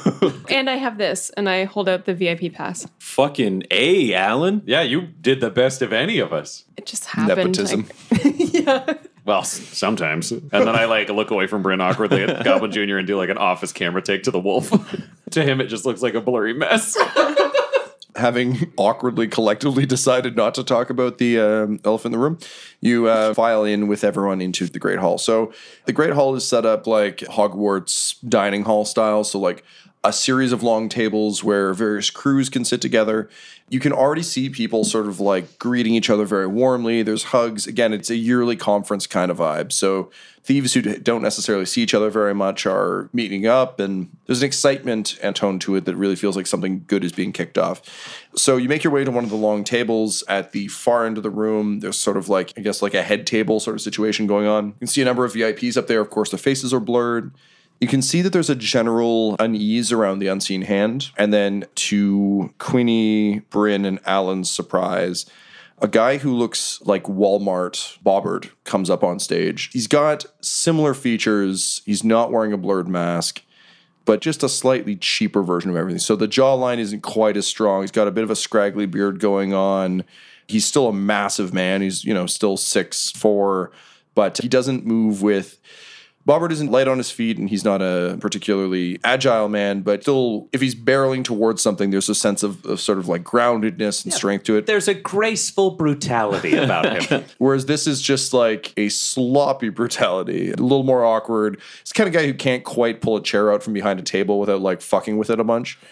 Speaker 5: (laughs)
Speaker 3: And I have this, and I hold out the VIP pass.
Speaker 5: Fucking a, Alyn.
Speaker 4: yeah, you did the best of any of us.
Speaker 3: It just happened.
Speaker 2: Nepotism. (laughs)
Speaker 3: like-
Speaker 4: Well, sometimes. And then I like look away from Bryn awkwardly at (laughs) Goblin Jr. and do like an office camera take to the wolf. to him, it just looks like a blurry mess.
Speaker 2: Having (laughs) awkwardly collectively (laughs) decided not to talk about the um, elephant in the room, you uh, file in with everyone into the Great Hall. So the Great Hall is set up like Hogwarts dining hall style. So like a series of long tables where various crews can sit together. You can already see people sort of like greeting each other very warmly. There's hugs. Again, it's a yearly conference kind of vibe. So thieves who don't necessarily see each other very much are meeting up, and there's an excitement and tone to it that really feels like something good is being kicked off. So you make your way to one of the long tables at the far end of the room. There's sort of like, I guess, like a head table sort of situation going on. You can see a number of VIPs up there. Of course, the faces are blurred. You can see that there's a general unease around the unseen hand. And then to Quinny, Bryn, and Alyn's surprise, a guy who looks like Walmart Bobbert comes up on stage. He's got similar features. He's not wearing a blurred mask, but just a slightly cheaper version of everything. So the jawline isn't quite as strong. He's got a bit of a scraggly beard going on. He's still a massive man. He's, you know, still six four, but he doesn't move with Bobbert isn't light on his feet and he's not a particularly agile man, but still, if he's barreling towards something, there's a sense of, of sort of like groundedness and strength to it.
Speaker 4: There's a graceful brutality about him. (laughs)
Speaker 2: Whereas this is just like a sloppy brutality, a little more awkward. It's the kind of guy who can't quite pull a chair out from behind a table without like fucking with it a bunch. (laughs)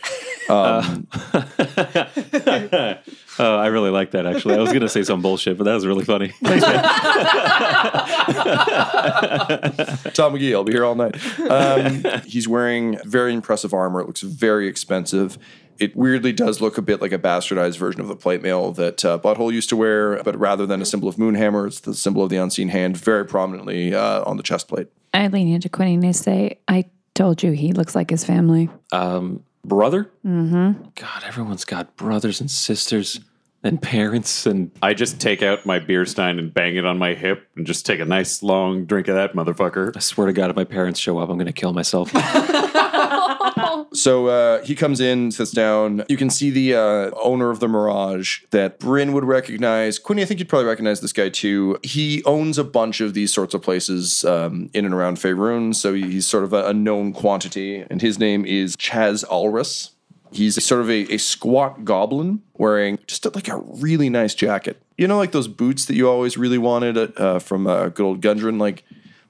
Speaker 2: Um,
Speaker 5: Uh, (laughs) I really like that actually. I was gonna say some bullshit, but that was really funny. (laughs)
Speaker 2: Tom McGee, I'll be here all night. Um, he's wearing very impressive armor. It looks very expensive. It weirdly does look a bit like a bastardized version of the plate mail that uh, Butthole used to wear, but rather than a symbol of Moonhammer, it's the symbol of the unseen hand very prominently uh, on the chest plate.
Speaker 6: I lean into Quinny and I say, I told you he looks like his family.
Speaker 5: Um, brother? Mm-hmm. God, everyone's got brothers and sisters and parents and
Speaker 4: I just take out my beer stein and bang it on my hip and just take a nice long drink of that motherfucker.
Speaker 5: I swear to God, if my parents show up, I'm gonna kill myself. (laughs)
Speaker 2: So uh, he comes in, sits down. You can see the uh, owner of the Mirage that Bryn would recognize. Quinny, I think you'd probably recognize this guy too. He owns a bunch of these sorts of places um, in and around Faerun, so he's sort of a, a known quantity. And his name is Chaz Alrus. He's sort of a, a squat goblin wearing just like a really nice jacket. You know, like those boots that you always really wanted uh, from uh, good old Gundren, like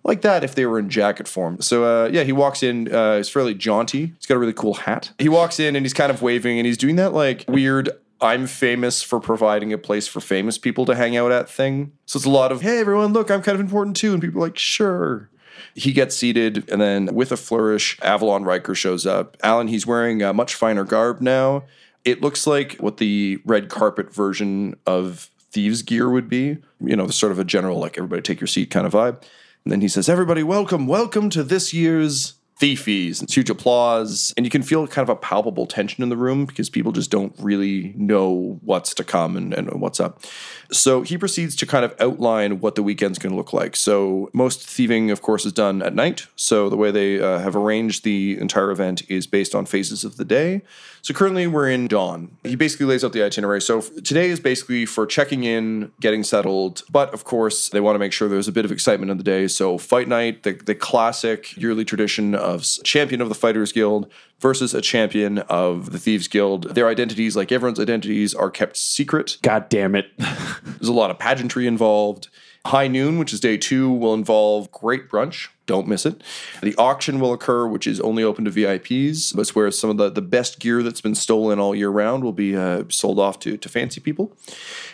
Speaker 2: like that if they were in jacket form. So uh, yeah, he walks in. Uh, he's fairly jaunty. He's got a really cool hat. He walks in and he's kind of waving and he's doing that like weird. I'm famous for providing a place for famous people to hang out at thing. So it's a lot of hey everyone, look, I'm kind of important too, and people are like sure. He gets seated, and then with a flourish, Avalon Riker shows up. Alyn, he's wearing a much finer garb now. It looks like what the red carpet version of thieves' gear would be. You know, sort of a general, like, everybody take your seat kind of vibe. And then he says, Everybody, welcome, welcome to this year's Thiefies. It's huge applause. And you can feel kind of a palpable tension in the room because people just don't really know what's to come and, and what's up. So he proceeds to kind of outline what the weekend's going to look like. So most thieving, of course, is done at night. So the way they uh, have arranged the entire event is based on phases of the day. So currently we're in dawn. He basically lays out the itinerary. So today is basically for checking in, getting settled, but of course they want to make sure there's a bit of excitement in the day. So fight night, the, the classic yearly tradition of champion of the Fighters Guild versus a champion of the Thieves Guild. Their identities, like everyone's identities, are kept secret.
Speaker 4: God damn it.
Speaker 2: There's a lot of pageantry involved. High noon, which is day two, will involve great brunch. Don't miss it. The auction will occur, which is only open to VIPs. That's where some of the, the best gear that's been stolen all year round will be uh, sold off to, to fancy people,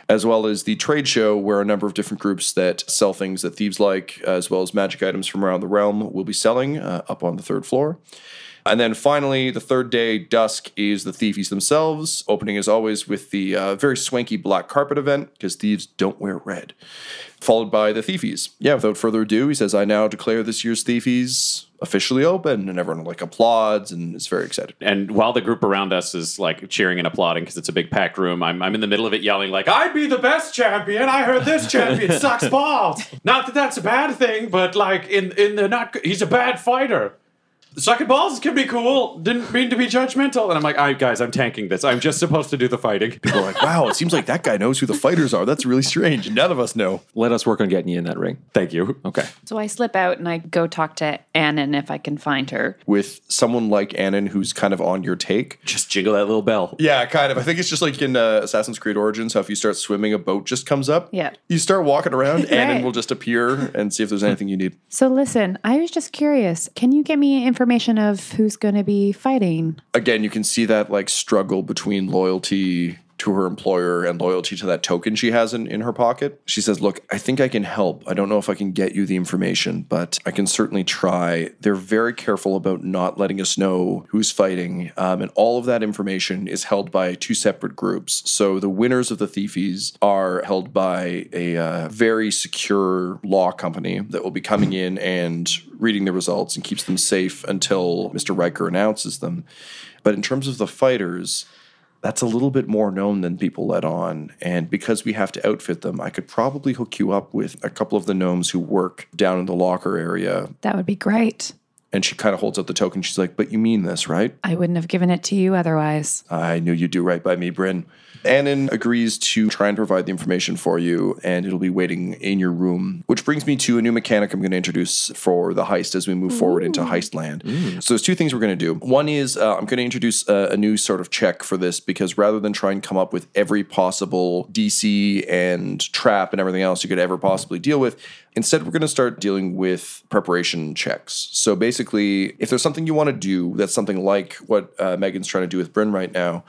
Speaker 2: as well as the trade show, where a number of different groups that sell things that thieves like, as well as magic items from around the realm, will be selling uh, up on the third floor. And then finally, the third day, dusk, is the Thiefies themselves. Opening, as always, with the uh, very swanky black carpet event, because thieves don't wear red. Followed by the Thiefies. Yeah, without further ado, he says, I now declare this year's Thiefies officially open. And everyone, like, applauds and is very excited.
Speaker 4: And while the group around us is like cheering and applauding because it's a big packed room, I'm, I'm in the middle of it yelling like, "I'd be the best champion. I heard this champion sucks (laughs) balls. Not that that's a bad thing, but like in in the not, he's a bad fighter. Sucking balls can be cool. Didn't mean to be judgmental. And I'm like, "All right, guys, I'm tanking this. I'm just supposed to do the fighting."
Speaker 2: People are like, wow, it seems like that guy knows who the fighters are. That's really strange. None of us know.
Speaker 5: Let us work on getting you in that ring.
Speaker 4: Thank you.
Speaker 5: Okay.
Speaker 6: So I slip out and I go talk to Annan if I can find her.
Speaker 2: With someone like Annan who's kind of on your take.
Speaker 4: Just jingle that little bell.
Speaker 2: Yeah, kind of. I think it's just like in uh, Assassin's Creed Origins, how if you start swimming, a boat just comes up.
Speaker 6: Yeah.
Speaker 2: You start walking around, (laughs) Annan
Speaker 6: Right.
Speaker 2: will just appear and see if there's anything you need.
Speaker 9: So listen, I was just curious. Can you get me information of who's going to be fighting?
Speaker 2: Again, you can see that like struggle between loyalty to her employer and loyalty to that token she has in, in her pocket. She says, Look, I think I can help. I don't know if I can get you the information, but I can certainly try. They're very careful about not letting us know who's fighting. Um, and all of that information is held by two separate groups. So the winners of the Thiefies are held by a uh, very secure law company that will be coming in and reading the results and keeps them safe until Mr. Riker announces them. But in terms of the fighters, that's a little bit more known than people let on. And because we have to outfit them, I could probably hook you up with a couple of the gnomes who work down in the locker area.
Speaker 9: That would be great.
Speaker 2: And she kind of holds out the token. She's like, But you mean this, right?
Speaker 9: I wouldn't have given it to you otherwise.
Speaker 2: I knew you'd do right by me, Bryn. Annan agrees to try and provide the information for you, and it'll be waiting in your room. Which brings me to a new mechanic I'm going to introduce for the heist as we move forward into heist land. So there's two things we're going to do. One is uh, I'm going to introduce a, a new sort of check for this because rather than try and come up with every possible DC and trap and everything else you could ever possibly deal with, Instead, we're going to start dealing with preparation checks. So basically, if there's something you want to do that's something like what uh, Megan's trying to do with Bryn right now,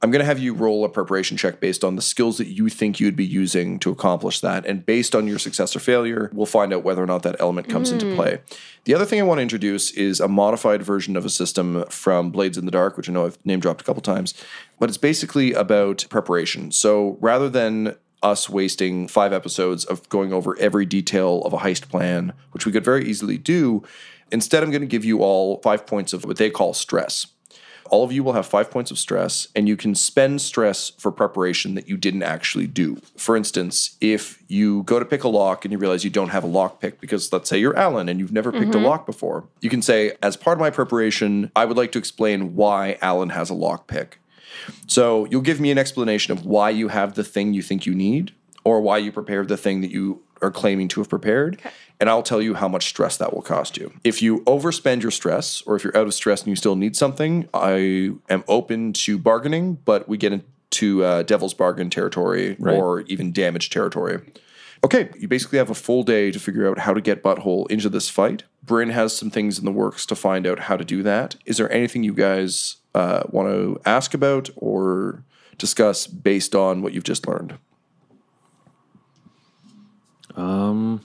Speaker 2: I'm going to have you roll a preparation check based on the skills that you think you'd be using to accomplish that. And based on your success or failure, we'll find out whether or not that element comes into play. The other thing I want to introduce is a modified version of a system from Blades in the Dark, which I know I've name dropped a couple times, but it's basically about preparation. So rather than us wasting five episodes of going over every detail of a heist plan, which we could very easily do. Instead, I'm going to give you all five points of what they call stress. All of you will have five points of stress, and you can spend stress for preparation that you didn't actually do. For instance, if you go to pick a lock and you realize you don't have a lock pick because let's say you're Alyn and you've never picked a mm-hmm. lock before, you can say, as part of my preparation, I would like to explain why Alyn has a lock pick. So you'll give me an explanation of why you have the thing you think you need or why you prepared the thing that you are claiming to have prepared. And I'll tell you how much stress that will cost you. If you overspend your stress or if you're out of stress and you still need something, I am open to bargaining, but we get into uh, devil's bargain territory or even damage territory. Okay, you basically have a full day to figure out how to get Butthole into this fight. Bryn has some things in the works to find out how to do that. Is there anything you guys uh, want to ask about or discuss based on what you've just learned?
Speaker 4: Um,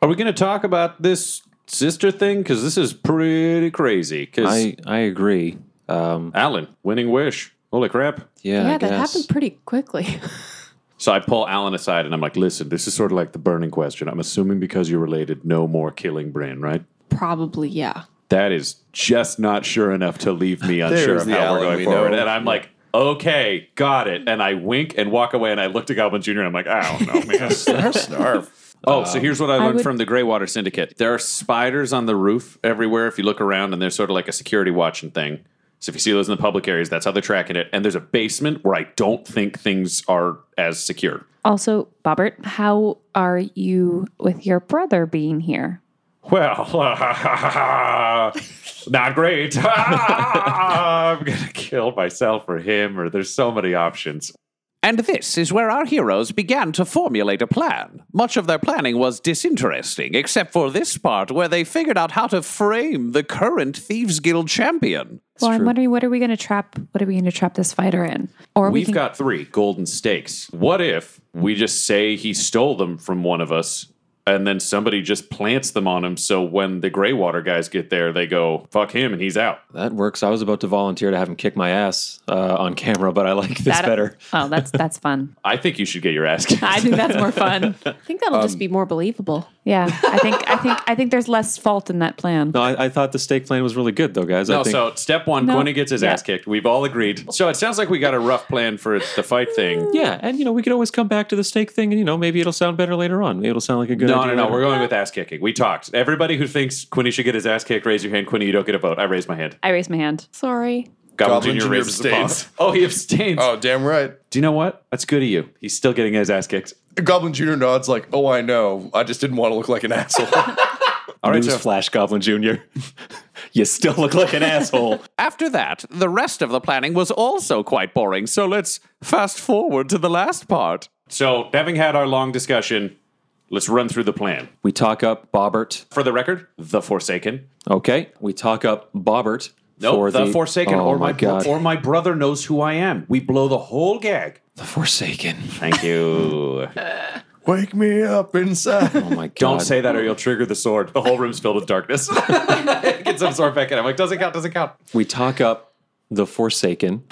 Speaker 4: Are we going to talk about this sister thing? Because this is pretty crazy. Because
Speaker 5: I I agree. Um,
Speaker 4: Alyn, winning wish. Holy crap.
Speaker 5: yeah,
Speaker 3: yeah,
Speaker 5: I
Speaker 3: that
Speaker 5: guess.
Speaker 3: happened pretty quickly. (laughs)
Speaker 4: So I pull Alyn aside and I'm like, listen, this is sort of like the burning question. I'm assuming because you're related, no more killing Bryn, right?
Speaker 3: Probably, yeah.
Speaker 4: That is just not sure enough to leave me (laughs) unsure of how we're going
Speaker 2: we
Speaker 4: forward.
Speaker 2: know.
Speaker 4: And I'm like, okay, got it. And I wink and walk away and I look to Goblin Jr. and I'm like, I don't know, man. (laughs)
Speaker 2: Snarf, snarf.
Speaker 4: Oh, so here's what I learned
Speaker 6: would-
Speaker 4: from the Greywater Syndicate. There are spiders on the roof everywhere. If you look around, and there's sort of like a security watching thing. So if you see those in the public areas, that's how they're tracking it. And there's a basement where I don't think things are as secure.
Speaker 6: Also, Bobbert, how are you with your brother being here?
Speaker 4: Well, (laughs) not great. (laughs) I'm gonna kill myself for him, or there's so many options.
Speaker 1: And this is where our heroes began to formulate a plan. Much of their planning was disinteresting, except for this part where they figured out how to frame the current Thieves Guild champion.
Speaker 6: well, I'm wondering what are we going to trap? What are we going to trap this fighter in? Or we
Speaker 4: We've
Speaker 6: can,
Speaker 4: got three golden stakes. What if we just say he stole them from one of us, and then somebody just plants them on him, so when the Greywater guys get there, they go fuck him, and he's out.
Speaker 5: That works. I was about to volunteer to have him kick my ass uh, on camera, but I like this
Speaker 6: That-
Speaker 5: better.
Speaker 6: Oh, that's that's fun. (laughs)
Speaker 4: I think you should get your ass kicked.
Speaker 6: I think that's more fun. (laughs)
Speaker 3: I think that'll just be more believable.
Speaker 6: Yeah, I think I think I think there's less fault in that plan.
Speaker 5: No, I, I thought the stake plan was really good, though, guys. I
Speaker 4: No,
Speaker 5: think
Speaker 4: so step one,
Speaker 6: No.
Speaker 4: Quinny gets his
Speaker 6: Yeah.
Speaker 4: ass kicked. We've all agreed. So it sounds like we got a rough plan for the fight thing. (laughs)
Speaker 5: yeah, and you know we could always come back to the stake thing, and you know maybe it'll sound better later on. Maybe it'll sound like a good.
Speaker 4: No,
Speaker 5: idea
Speaker 4: no, no.
Speaker 5: later.
Speaker 4: We're going with ass kicking. We talked. Everybody who thinks Quinny should get his ass kicked, raise your hand. Quinny, you don't get a vote. I raise my hand.
Speaker 6: I raise my hand.
Speaker 3: Sorry.
Speaker 4: Goblin,
Speaker 2: Goblin
Speaker 4: Jr.
Speaker 2: Jr.
Speaker 4: raises the paw.
Speaker 2: abstains. (laughs)
Speaker 4: Oh, he abstains.
Speaker 2: Oh, damn right.
Speaker 4: Do you know what? That's good of you. He's still getting his ass kicked.
Speaker 2: Goblin Jr. nods like, oh, I know. I just didn't want to look like an asshole. (laughs)
Speaker 4: All right, so
Speaker 5: Flash Goblin Junior. (laughs) you still look like an asshole. (laughs)
Speaker 1: After that, the rest of the planning was also quite boring, so let's fast forward to the last part.
Speaker 4: So, having had our long discussion, let's run through the plan.
Speaker 5: We talk up Bobbert.
Speaker 4: For the record, the Forsaken.
Speaker 5: Okay, we talk up Bobbert.
Speaker 4: No,
Speaker 5: for
Speaker 4: the, Forsaken,
Speaker 5: Oh
Speaker 4: or
Speaker 5: my
Speaker 4: my bro-
Speaker 5: god,
Speaker 4: or my brother knows who I am. We blow the whole gag.
Speaker 5: The Forsaken.
Speaker 4: Thank you. (laughs)
Speaker 2: Wake me up inside.
Speaker 5: Oh my (laughs) god!
Speaker 4: Don't say that, or you'll trigger the sword. The whole room's filled with darkness. (laughs) Get some sword back in. I'm like, doesn't count, doesn't count.
Speaker 5: We talk up the Forsaken.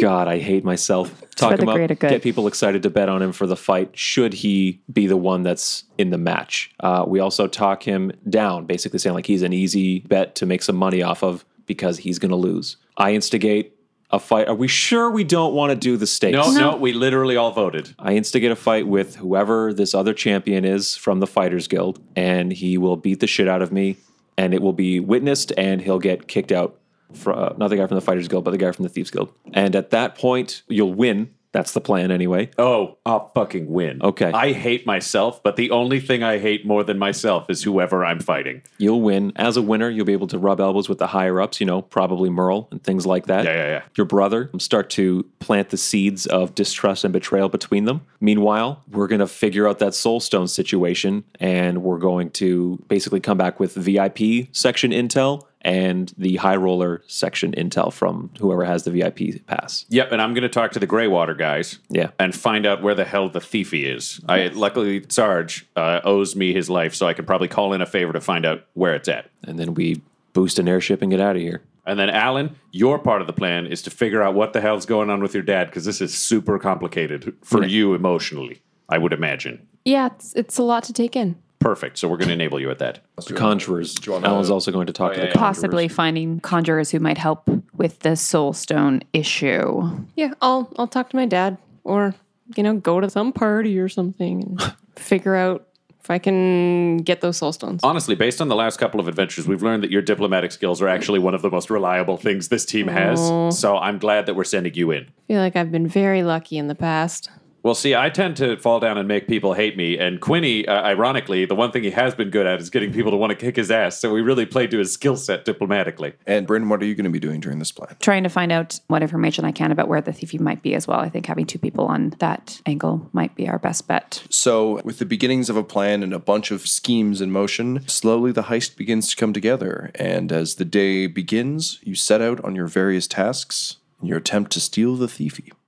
Speaker 5: God, I hate myself. Talk him up, get people excited to bet on him for the fight. Should he be the one that's in the match? Uh, we also talk him down, basically saying like he's an easy bet to make some money off of because he's going to lose. I instigate a fight. Are we sure we don't want to do the stakes?
Speaker 4: No, no, we literally all voted.
Speaker 5: I instigate a fight with whoever this other champion is from the Fighters Guild, and he will beat the shit out of me, and it will be witnessed, and he'll get kicked out. For, uh, not the guy from the Fighters Guild, but the guy from the Thieves Guild. And at that point, you'll win. That's the plan, anyway.
Speaker 4: Oh, I'll fucking win.
Speaker 5: Okay.
Speaker 4: I hate myself, but the only thing I hate more than myself is whoever I'm fighting.
Speaker 5: You'll win. As a winner, you'll be able to rub elbows with the higher ups, you know, probably Merle and things like that.
Speaker 4: Yeah, yeah, yeah.
Speaker 5: Your brother start to plant the seeds of distrust and betrayal between them. Meanwhile, we're going to figure out that soulstone situation and we're going to basically come back with VIP section intel and the high roller section intel from whoever has the VIP pass.
Speaker 4: Yep, and I'm going to talk to the Greywater guys.
Speaker 5: Yeah.
Speaker 4: And find out where the hell the thiefy is. I luckily Sarge uh, owes me his life, so I can probably call in a favor to find out where it's at.
Speaker 5: And then we boost an airship and get out of here.
Speaker 4: And then Alyn, your part of the plan is to figure out what the hell's going on with your dad because this is super complicated for you emotionally. I would imagine.
Speaker 3: Yeah, it's, it's a lot to take in.
Speaker 4: Perfect. So we're going to enable you at that.
Speaker 5: The conjurers.
Speaker 2: wanna-
Speaker 5: Alyn's also going to talk
Speaker 4: Oh,
Speaker 5: to
Speaker 4: yeah,
Speaker 5: the
Speaker 4: yeah.
Speaker 5: conjurers.
Speaker 6: Possibly finding conjurers who might help with the soul stone issue.
Speaker 3: Yeah, I'll I'll talk to my dad or you know go to some party or something and (laughs) figure out if I can get those soul stones.
Speaker 4: Honestly, based on the last couple of adventures, we've learned that your diplomatic skills are actually one of the most reliable things this team has. So I'm glad that we're sending you in.
Speaker 3: I feel like I've been very lucky in the past.
Speaker 4: Well, see, I tend to fall down and make people hate me. And Quinny, uh, ironically, the one thing he has been good at is getting people to want to kick his ass. So we really played to his skill set diplomatically.
Speaker 2: and Bryn, what are you going to be doing during this plan?
Speaker 6: Trying to find out what information I can about where the thiefy might be as well. I think having two people on that angle might be our best bet.
Speaker 2: So, with the beginnings of a plan and a bunch of schemes in motion, slowly the heist begins to come together. And as the day begins, you set out on your various tasks in your attempt to steal the thiefy.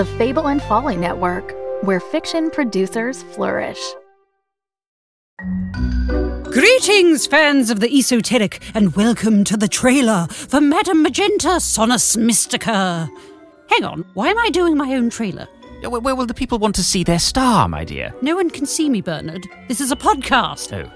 Speaker 10: The Fable and Folly Network, where fiction producers flourish.
Speaker 11: Greetings, fans of the esoteric, and welcome to the trailer for Madame Magenta Sonus Mystica. Hang on, why am I doing my own trailer?
Speaker 12: Where, where will the people want to see their star, my dear?
Speaker 11: No one can see me, Bernard. This is a podcast.
Speaker 12: Oh.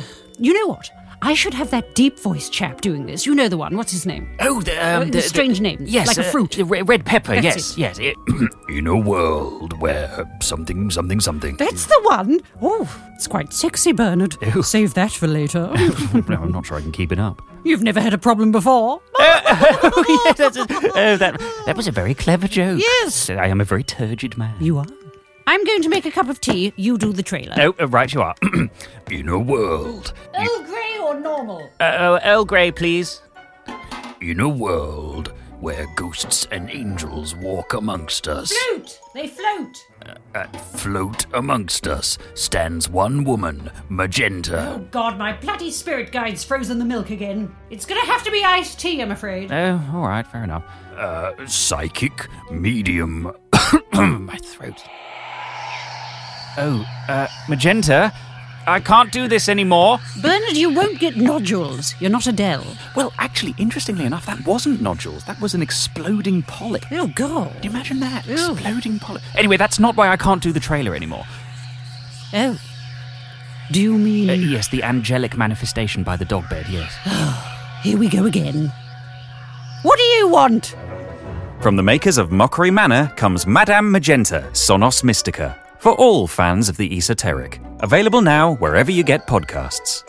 Speaker 12: (sighs)
Speaker 11: You know what? I should have that deep voice chap doing this. You know the one. What's his name?
Speaker 12: Oh, the, um,
Speaker 11: Uh,
Speaker 12: the,
Speaker 11: the strange
Speaker 12: the-
Speaker 11: name,
Speaker 12: Yes,
Speaker 11: like a
Speaker 12: uh,
Speaker 11: fruit.
Speaker 12: the red pepper.
Speaker 11: That's
Speaker 12: yes,
Speaker 11: it.
Speaker 12: yes. It, (clears throat) in a world where something, something, something.
Speaker 11: That's the one. Oh, it's quite sexy, Bernard. (laughs)
Speaker 12: Ew.
Speaker 11: Save that for later. (laughs)
Speaker 12: no, I'm not sure I can keep it up.
Speaker 11: You've never had a problem before. (laughs)
Speaker 12: oh, yeah, that's a, oh, that that was a very clever joke.
Speaker 11: Yes.
Speaker 12: I am a very turgid man.
Speaker 11: You are. I'm going to make a cup of tea. You do the trailer.
Speaker 12: Oh, uh, right you are. (clears throat) in a world.
Speaker 11: Earl Grey or normal?
Speaker 12: Uh, uh, Earl Grey, please. In a world where ghosts and angels walk amongst us,
Speaker 11: Float. They float.
Speaker 12: uh, float amongst us, stands one woman, Magenta.
Speaker 11: Oh God, my bloody spirit guide's frozen the milk again. It's gonna have to be iced tea, I'm afraid.
Speaker 12: Oh, all right, fair enough. Uh, psychic, medium. (coughs) My throat. Oh, uh, Magenta, I can't do this anymore.
Speaker 11: Bernard, you won't get nodules. You're not Adele.
Speaker 12: Well, actually, interestingly enough, that wasn't nodules. That was an exploding polyp.
Speaker 11: Oh God.
Speaker 12: Can you imagine that? Exploding polyp. Anyway, that's not why I can't do the trailer anymore.
Speaker 11: Oh. Do you mean?
Speaker 12: Uh, yes, the angelic manifestation by the dog bed, yes. (gasps)
Speaker 11: Here we go again. What do you want?
Speaker 13: From the makers of Mockery Manor comes Madame Magenta, Sonus Mystica, for all fans of the esoteric. Available now wherever you get podcasts.